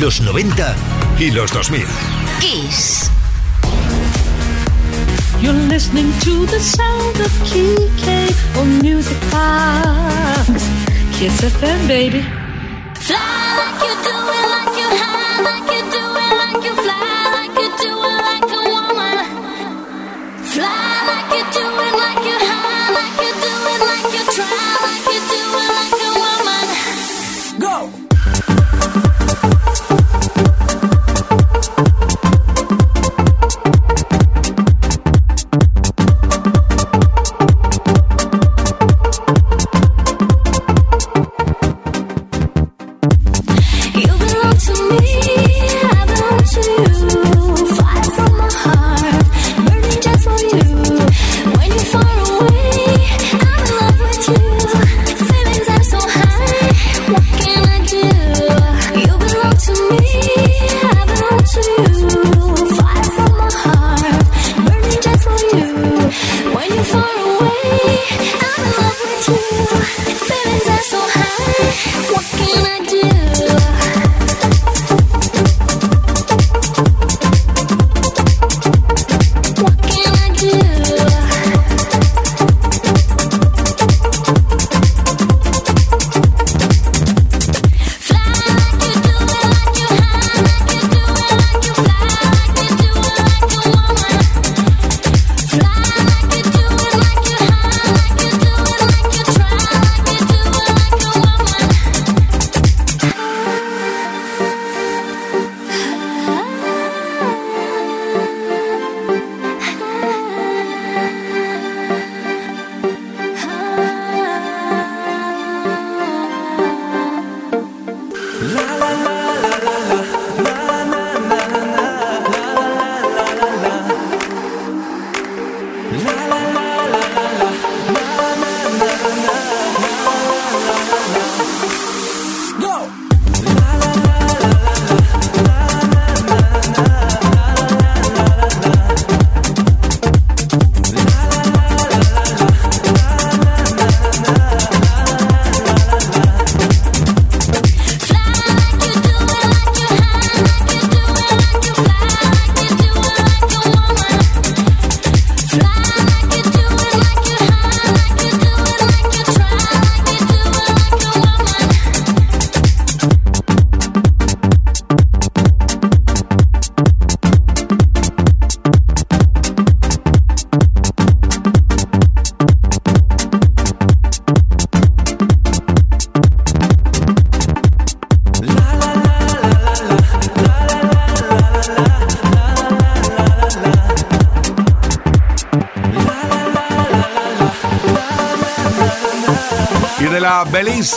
los 90 y los 2000. Kiss. Of baby.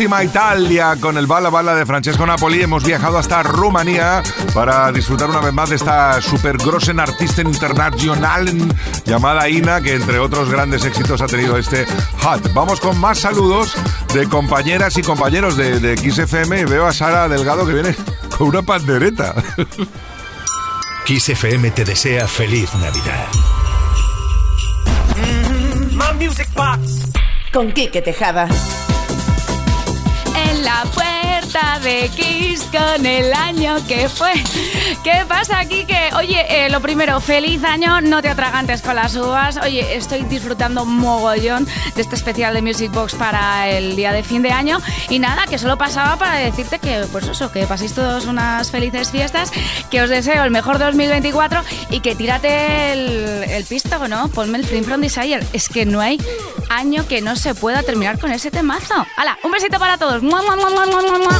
Bellísima Italia con el Bala Bala de Francesco Napoli hemos viajado hasta Rumanía para disfrutar una vez más de esta super grossen artista internacional llamada Ina, que entre otros grandes éxitos ha tenido este Hot. Vamos con más saludos de compañeras y compañeros de, de XFM. Veo a Sara Delgado que viene con una pandereta. Kiss FM te desea feliz Navidad. My Music Box. Con Quique Tejada. En la puerta de Kiss con el año que fue. ¿Qué pasa? Que, oye, eh, lo primero, feliz año, no te atragantes con las uvas. Oye, estoy disfrutando mogollón de este especial de Music Box para el día de fin de año. Y nada, que solo pasaba para decirte que, pues eso, que paséis todos unas felices fiestas, que os deseo el mejor 2024 y que tírate el, el pisto, ¿no? Ponme el Free From Desire. Es que no hay año que no se pueda terminar con ese temazo. ¡Hala! Un besito para todos. ¡Mua, mua, mua,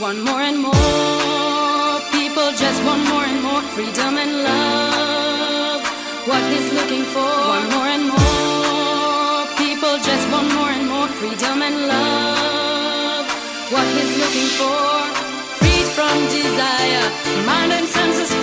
want more and more. People just want more and more freedom and love. What is looking for? Want more and more. People just want more and more freedom and love. What is looking for? Freed from desire, mind and senses.